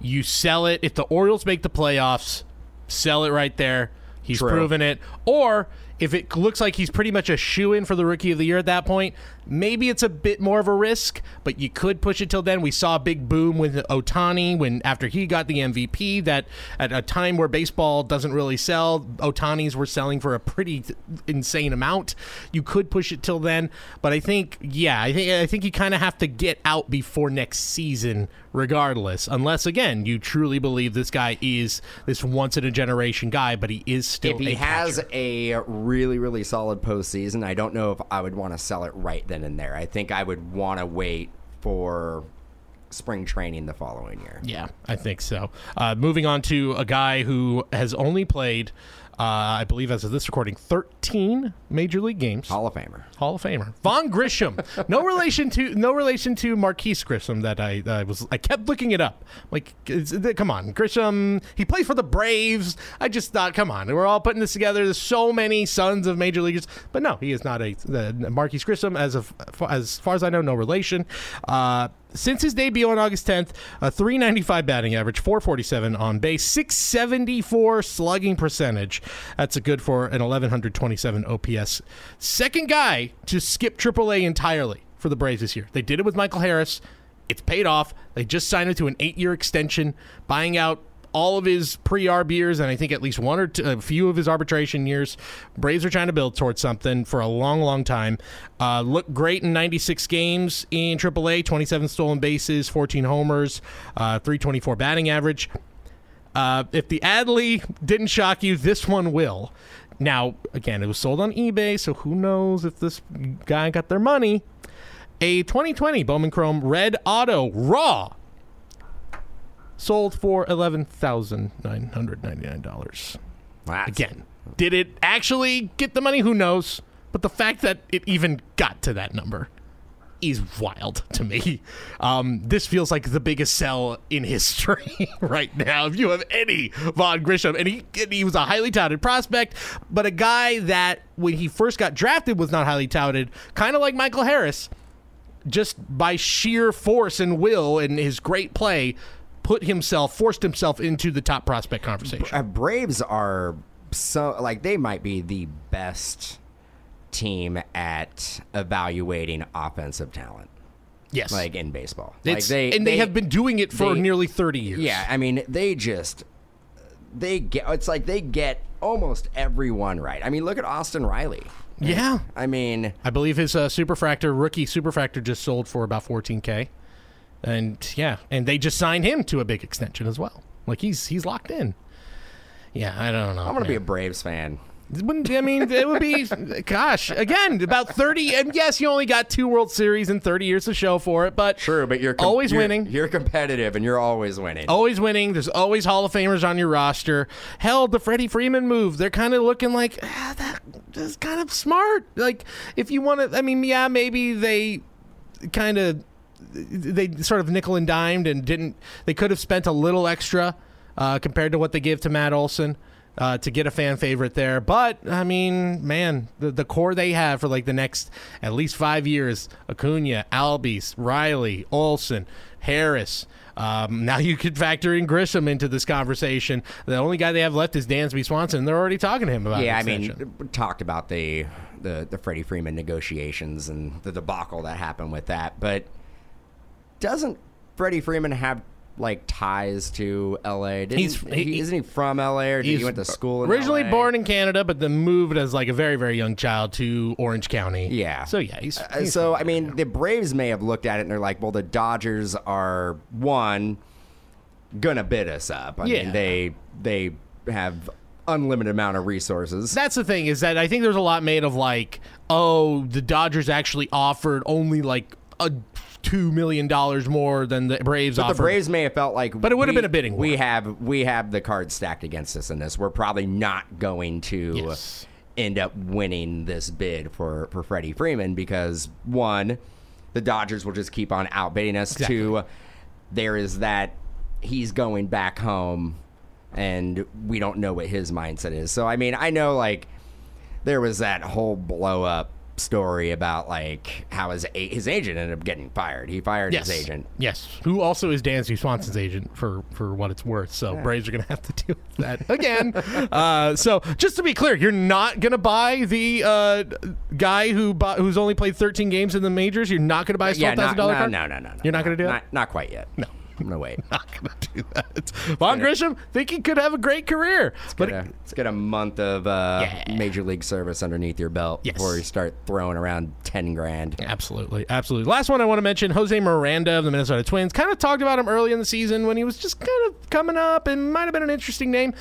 [SPEAKER 1] you sell it if the Orioles make the playoffs, sell it right there. He's
[SPEAKER 2] True.
[SPEAKER 1] proven it. Or if it looks like he's pretty much a shoe in for the rookie of the year at that point, maybe it's a bit more of a risk, but you could push it till then. We saw a big boom with Ohtani when after he got the MVP that at a time where baseball doesn't really sell, Ohtanis were selling for a pretty insane amount. You could push it till then, but I think yeah, I think I think you kind of have to get out before next season regardless. Unless again, you truly believe this guy is this once in a generation guy, but he is still
[SPEAKER 2] if he has
[SPEAKER 1] catcher.
[SPEAKER 2] a really really solid postseason, I don't know if I would want to sell it right then and there. I think I would want to wait for spring training the following year.
[SPEAKER 1] Yeah, I think so. Uh, moving on to a guy who has only played, I believe, as of this recording, 13 major league games.
[SPEAKER 2] Hall of Famer.
[SPEAKER 1] Hall of Famer Vaughn Grissom. no relation to no relation to Marquis Grissom. That I I was I kept looking it up. Like, come on, Grissom. He plays for the Braves. I just thought, come on, we're all putting this together. There's so many sons of major leaguers, but no, he is not a the, Marquis Grissom. As of as far as I know, no relation. Uh, since his debut on August 10th, a 395 batting average, 447 on base, 674 slugging percentage. That's a good for an 1127 OPS. Second guy to skip AAA entirely for the Braves this year. They did it with Michael Harris. It's paid off. They just signed him to an eight year extension, buying out all of his pre-arb years, and I think at least one or two, a few of his arbitration years. Braves are trying to build towards something for a long, long time. Uh, looked great in 96 games in AAA, 27 stolen bases, 14 homers, uh, 324 batting average. Uh, if the Adley didn't shock you, this one will. Now, again, it was sold on eBay, so who knows if this guy got their money. A 2020 Bowman Chrome Red Auto Raw sold for $11,999.
[SPEAKER 2] That's-
[SPEAKER 1] Again, did it actually get the money? Who knows? But the fact that it even got to that number is wild to me. Um, this feels like the biggest sell in history right now. If you have any Vaughn Grissom, and he and he was a highly touted prospect, but a guy that when he first got drafted was not highly touted, kind of like Michael Harris, just by sheer force and will and his great play, put himself forced himself into the top prospect conversation.
[SPEAKER 2] uh, Braves are so like they might be the best team at evaluating offensive talent,
[SPEAKER 1] Yes,
[SPEAKER 2] like in baseball.
[SPEAKER 1] It's,
[SPEAKER 2] like they
[SPEAKER 1] and they, have been doing it for
[SPEAKER 2] they-
[SPEAKER 1] nearly thirty years.
[SPEAKER 2] Yeah, I mean they just they get it's like they get almost everyone right. I mean, look at Austin Riley.
[SPEAKER 1] yeah.
[SPEAKER 2] I mean,
[SPEAKER 1] I believe his uh, superfractor rookie superfractor just sold for about 14k, and yeah, and they just signed him to a big extension as well. Like he's he's locked in. Yeah, I don't know.
[SPEAKER 2] I'm gonna be a. Braves fan.
[SPEAKER 1] Wouldn't- I mean, it would be, gosh, again, about 30. And yes, you only got two World Series in 30 years to show for it, but
[SPEAKER 2] True, but you're com-
[SPEAKER 1] always
[SPEAKER 2] you're-
[SPEAKER 1] winning.
[SPEAKER 2] You're competitive, and you're always winning.
[SPEAKER 1] always winning. There's always Hall of Famers on your roster. Hell, the Freddie Freeman move, they're kind of looking like ah, that is kind of smart. Like if you want to, I mean, yeah, maybe they kind of they sort of nickel and dimed and didn't. They could have spent a little extra uh, compared to what they give to Matt Olson. Uh, to get a fan favorite there, but I mean, man, the, the core they have for like the next at least five years: Acuna, Albies, Riley, Olson, Harris, um, now you could factor in Grissom into this conversation. The only guy they have left is Dansby Swanson. They're already talking to him about.
[SPEAKER 2] yeah, I mean, talked about the the the Freddie Freeman negotiations and the debacle that happened with that, but doesn't Freddie Freeman have like ties to L.A.? Didn't,
[SPEAKER 1] He's-
[SPEAKER 2] he, isn't he from L.A. or did he went to school? In
[SPEAKER 1] originally
[SPEAKER 2] LA?
[SPEAKER 1] born in Canada, but then moved as like a very very young child to Orange County.
[SPEAKER 2] Yeah.
[SPEAKER 1] So yeah, he's,
[SPEAKER 2] Uh, so I mean, the Braves may have looked at it and they're like, well, the Dodgers are one gonna bid us up. I
[SPEAKER 1] Yeah.
[SPEAKER 2] mean, they they have unlimited amount of resources.
[SPEAKER 1] that's the thing is that I think there's a lot made of like, oh, the Dodgers actually offered only like a two million dollars more than the Braves
[SPEAKER 2] But
[SPEAKER 1] offered.
[SPEAKER 2] the Braves may have felt like,
[SPEAKER 1] But it would have been a bidding war.
[SPEAKER 2] We have we have the cards stacked against us in this. We're probably not going to
[SPEAKER 1] Yes.
[SPEAKER 2] end up winning this bid for for Freddie Freeman because one, the Dodgers will just keep on outbidding us.
[SPEAKER 1] Exactly.
[SPEAKER 2] Two, there is that he's going back home, and we don't know what his mindset is. So I mean, I know like there was that whole blow up story about like how his a- his agent ended up getting fired. He fired
[SPEAKER 1] Yes.
[SPEAKER 2] his agent.
[SPEAKER 1] Yes. Who also is Dansby Swanson's agent for for what it's worth. So Braves are going to have to deal with that again. uh, so just to be clear, you're not going to buy the uh, guy who bought, who's only played 13 games in the majors. You're not going to buy a
[SPEAKER 2] Yeah,
[SPEAKER 1] twelve thousand
[SPEAKER 2] not,
[SPEAKER 1] dollar
[SPEAKER 2] no,
[SPEAKER 1] card.
[SPEAKER 2] no, no, no, no.
[SPEAKER 1] You're not gonna do
[SPEAKER 2] not,
[SPEAKER 1] that?
[SPEAKER 2] Not quite yet.
[SPEAKER 1] No.
[SPEAKER 2] I'm gonna wait.
[SPEAKER 1] Not going to do that. Vaughn Grissom think he could have a great career, but
[SPEAKER 2] Get a, let's get a month of uh,
[SPEAKER 1] Yeah.
[SPEAKER 2] major league service underneath your belt
[SPEAKER 1] Yes.
[SPEAKER 2] before you start throwing around ten grand.
[SPEAKER 1] Absolutely, absolutely. Last one I want to mention: Jose Miranda of the Minnesota Twins. Kind of talked about him early in the season when he was just kind of coming up and might have been an interesting name.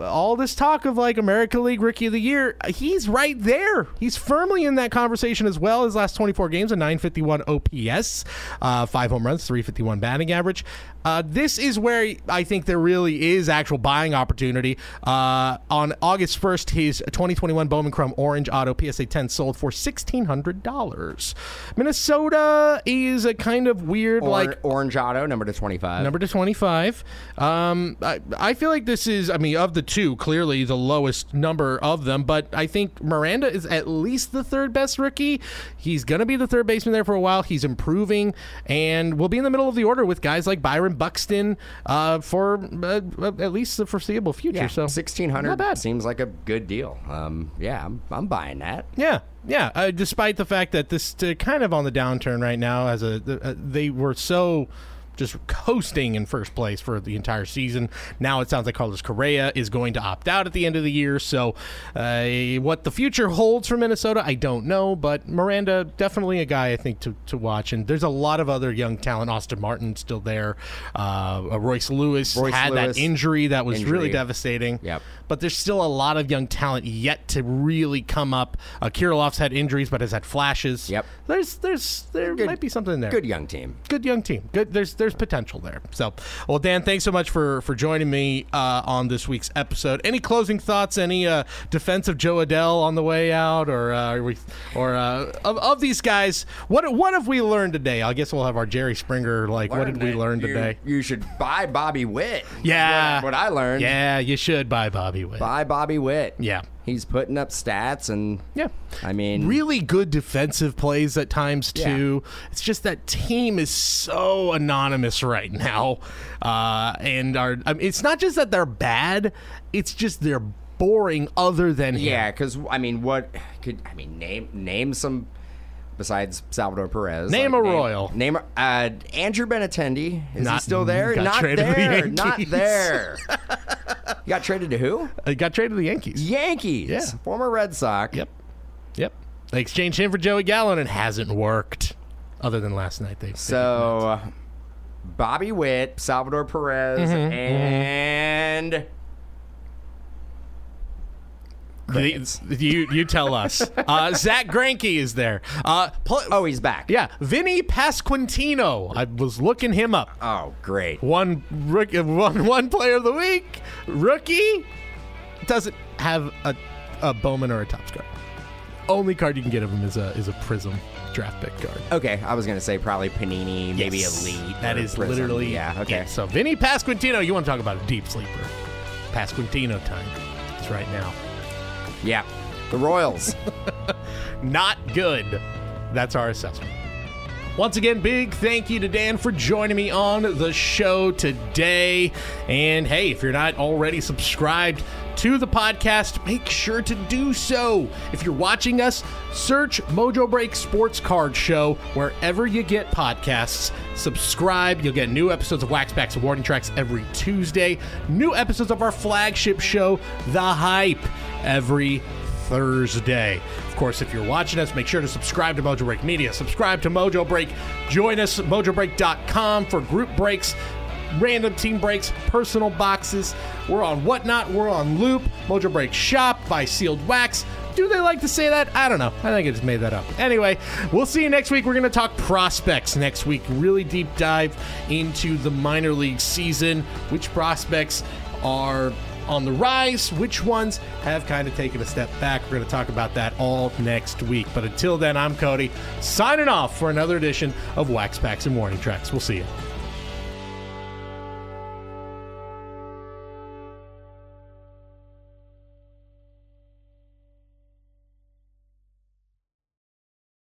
[SPEAKER 1] All this talk of like American League Rookie of the Year, he's right there. He's firmly in that conversation as well. His last 24 games, a 951 OPS, uh, five home runs, 351 batting average much. Uh, this is where I think there really is actual buying opportunity. Uh, on August 1st, his 2021 Bowman Chrome Orange Auto PSA 10 sold for $1,600. Minnesota is a kind of weird,
[SPEAKER 2] Or,
[SPEAKER 1] like,
[SPEAKER 2] Orange Auto, number to twenty five.
[SPEAKER 1] Number to 25. Um, I, I feel like this is, I mean, of the two, clearly the lowest number of them, but I think Miranda is at least the third best rookie. He's going to be the third baseman there for a while. He's improving and will be in the middle of the order with guys like Byron Buxton uh, for uh, at least the foreseeable future.
[SPEAKER 2] yeah,
[SPEAKER 1] so
[SPEAKER 2] sixteen hundred seems like a good deal. Um, yeah, I'm, I'm buying that.
[SPEAKER 1] Yeah, yeah. Uh, despite the fact that this uh, kind of on the downturn right now, as a uh, they were so just coasting in first place for the entire season. Now it sounds like Carlos Correa is going to opt out at the end of the year. So, uh, what the future holds for Minnesota, I don't know. But Miranda, definitely a guy I think to, to watch. And there's a lot of other young talent. Austin Martin still there. Uh, Royce Lewis
[SPEAKER 2] Royce
[SPEAKER 1] had
[SPEAKER 2] Lewis,
[SPEAKER 1] that injury that was
[SPEAKER 2] injury.
[SPEAKER 1] really devastating.
[SPEAKER 2] Yep.
[SPEAKER 1] But there's still a lot of young talent yet to really come up. Uh, Kirilloff's had injuries, but has had flashes.
[SPEAKER 2] Yep.
[SPEAKER 1] There's there's there
[SPEAKER 2] Good-
[SPEAKER 1] might be something there
[SPEAKER 2] Good young team.
[SPEAKER 1] good young team. Good. There's there's potential there. So, well, Dan, thanks so much for for joining me uh, on this week's episode. Any closing thoughts? Any uh, defense of Jo Adell on the way out, or uh, are we, or uh, of, of these guys? What what have we learned today? I guess we'll have our Jerry Springer. Like, what did we learn
[SPEAKER 2] you-
[SPEAKER 1] today?
[SPEAKER 2] You should buy Bobby Witt.
[SPEAKER 1] Yeah.
[SPEAKER 2] What I learned.
[SPEAKER 1] Yeah, you should buy Bobby Witt.
[SPEAKER 2] Buy Bobby Witt.
[SPEAKER 1] Yeah.
[SPEAKER 2] He's putting up stats and
[SPEAKER 1] Yeah.
[SPEAKER 2] I mean
[SPEAKER 1] really good defensive plays at times
[SPEAKER 2] Yeah.
[SPEAKER 1] too. It's just that team is so anonymous right now, uh, and are I mean, it's not just that they're bad; it's just they're boring. Other than him.
[SPEAKER 2] Yeah, because I mean, what could I mean? Name name some besides Salvador Perez.
[SPEAKER 1] Name
[SPEAKER 2] like,
[SPEAKER 1] a Royal.
[SPEAKER 2] Name uh, Andrew Benintendi. Is he still there? Not
[SPEAKER 1] to the
[SPEAKER 2] there. Not there. you got traded to who?
[SPEAKER 1] Uh, got traded to the Yankees.
[SPEAKER 2] Yankees.
[SPEAKER 1] Yeah.
[SPEAKER 2] Former Red Sox.
[SPEAKER 1] Yep, yep. They exchanged him for Joey Gallo, and it hasn't worked. Other than last night, they
[SPEAKER 2] So Bobby Witt, Salvador Perez,
[SPEAKER 1] Mm-hmm,
[SPEAKER 2] and Crickets.
[SPEAKER 1] The- you you tell us. Uh, Zack Greinke is there. Uh,
[SPEAKER 2] oh, he's back.
[SPEAKER 1] yeah, Vinny Pasquantino. I was looking him up.
[SPEAKER 2] Oh, great.
[SPEAKER 1] One rookie, one one player of the week, rookie doesn't have a, a Bowman or a Topps card. Only card you can get of him is a is a Prizm draft pick card.
[SPEAKER 2] Okay, I was gonna say probably Panini, maybe Elite.
[SPEAKER 1] That is
[SPEAKER 2] Prizm.
[SPEAKER 1] literally
[SPEAKER 2] yeah. Okay.
[SPEAKER 1] it. So Vinny Pasquantino, you want to talk about a deep sleeper? Pasquantino time. It's right now.
[SPEAKER 2] Yeah. The Royals.
[SPEAKER 1] Not good. That's our assessment. Once again, big thank you to Dan for joining me on the show today. And hey, if you're not already subscribed to the podcast, make sure to do so. If you're watching us, search Mojo Break Sports Card Show wherever you get podcasts. Subscribe. You'll get new episodes of Wax Packs and Warning Tracks every Tuesday. New episodes of our flagship show, The Hype, every Thursday. Of course, if you're watching us, make sure to subscribe to Mojo Break Media. Subscribe to Mojo Break. Join us at mojobreak.com for group breaks, random team breaks, personal boxes. We're on Whatnot. We're on Loop. Mojo Break Shop by Sealed Wax. Do they like to say that? I don't know. I think I just made that up. Anyway, we'll see you next week. We're going to talk prospects next week. Really deep dive into the minor league season. Which prospects are on the rise, which ones have kind of taken a step back. We're going to talk about that all next week. But until then, I'm Cody, signing off for another edition of Wax Packs and Warning Tracks. We'll see you.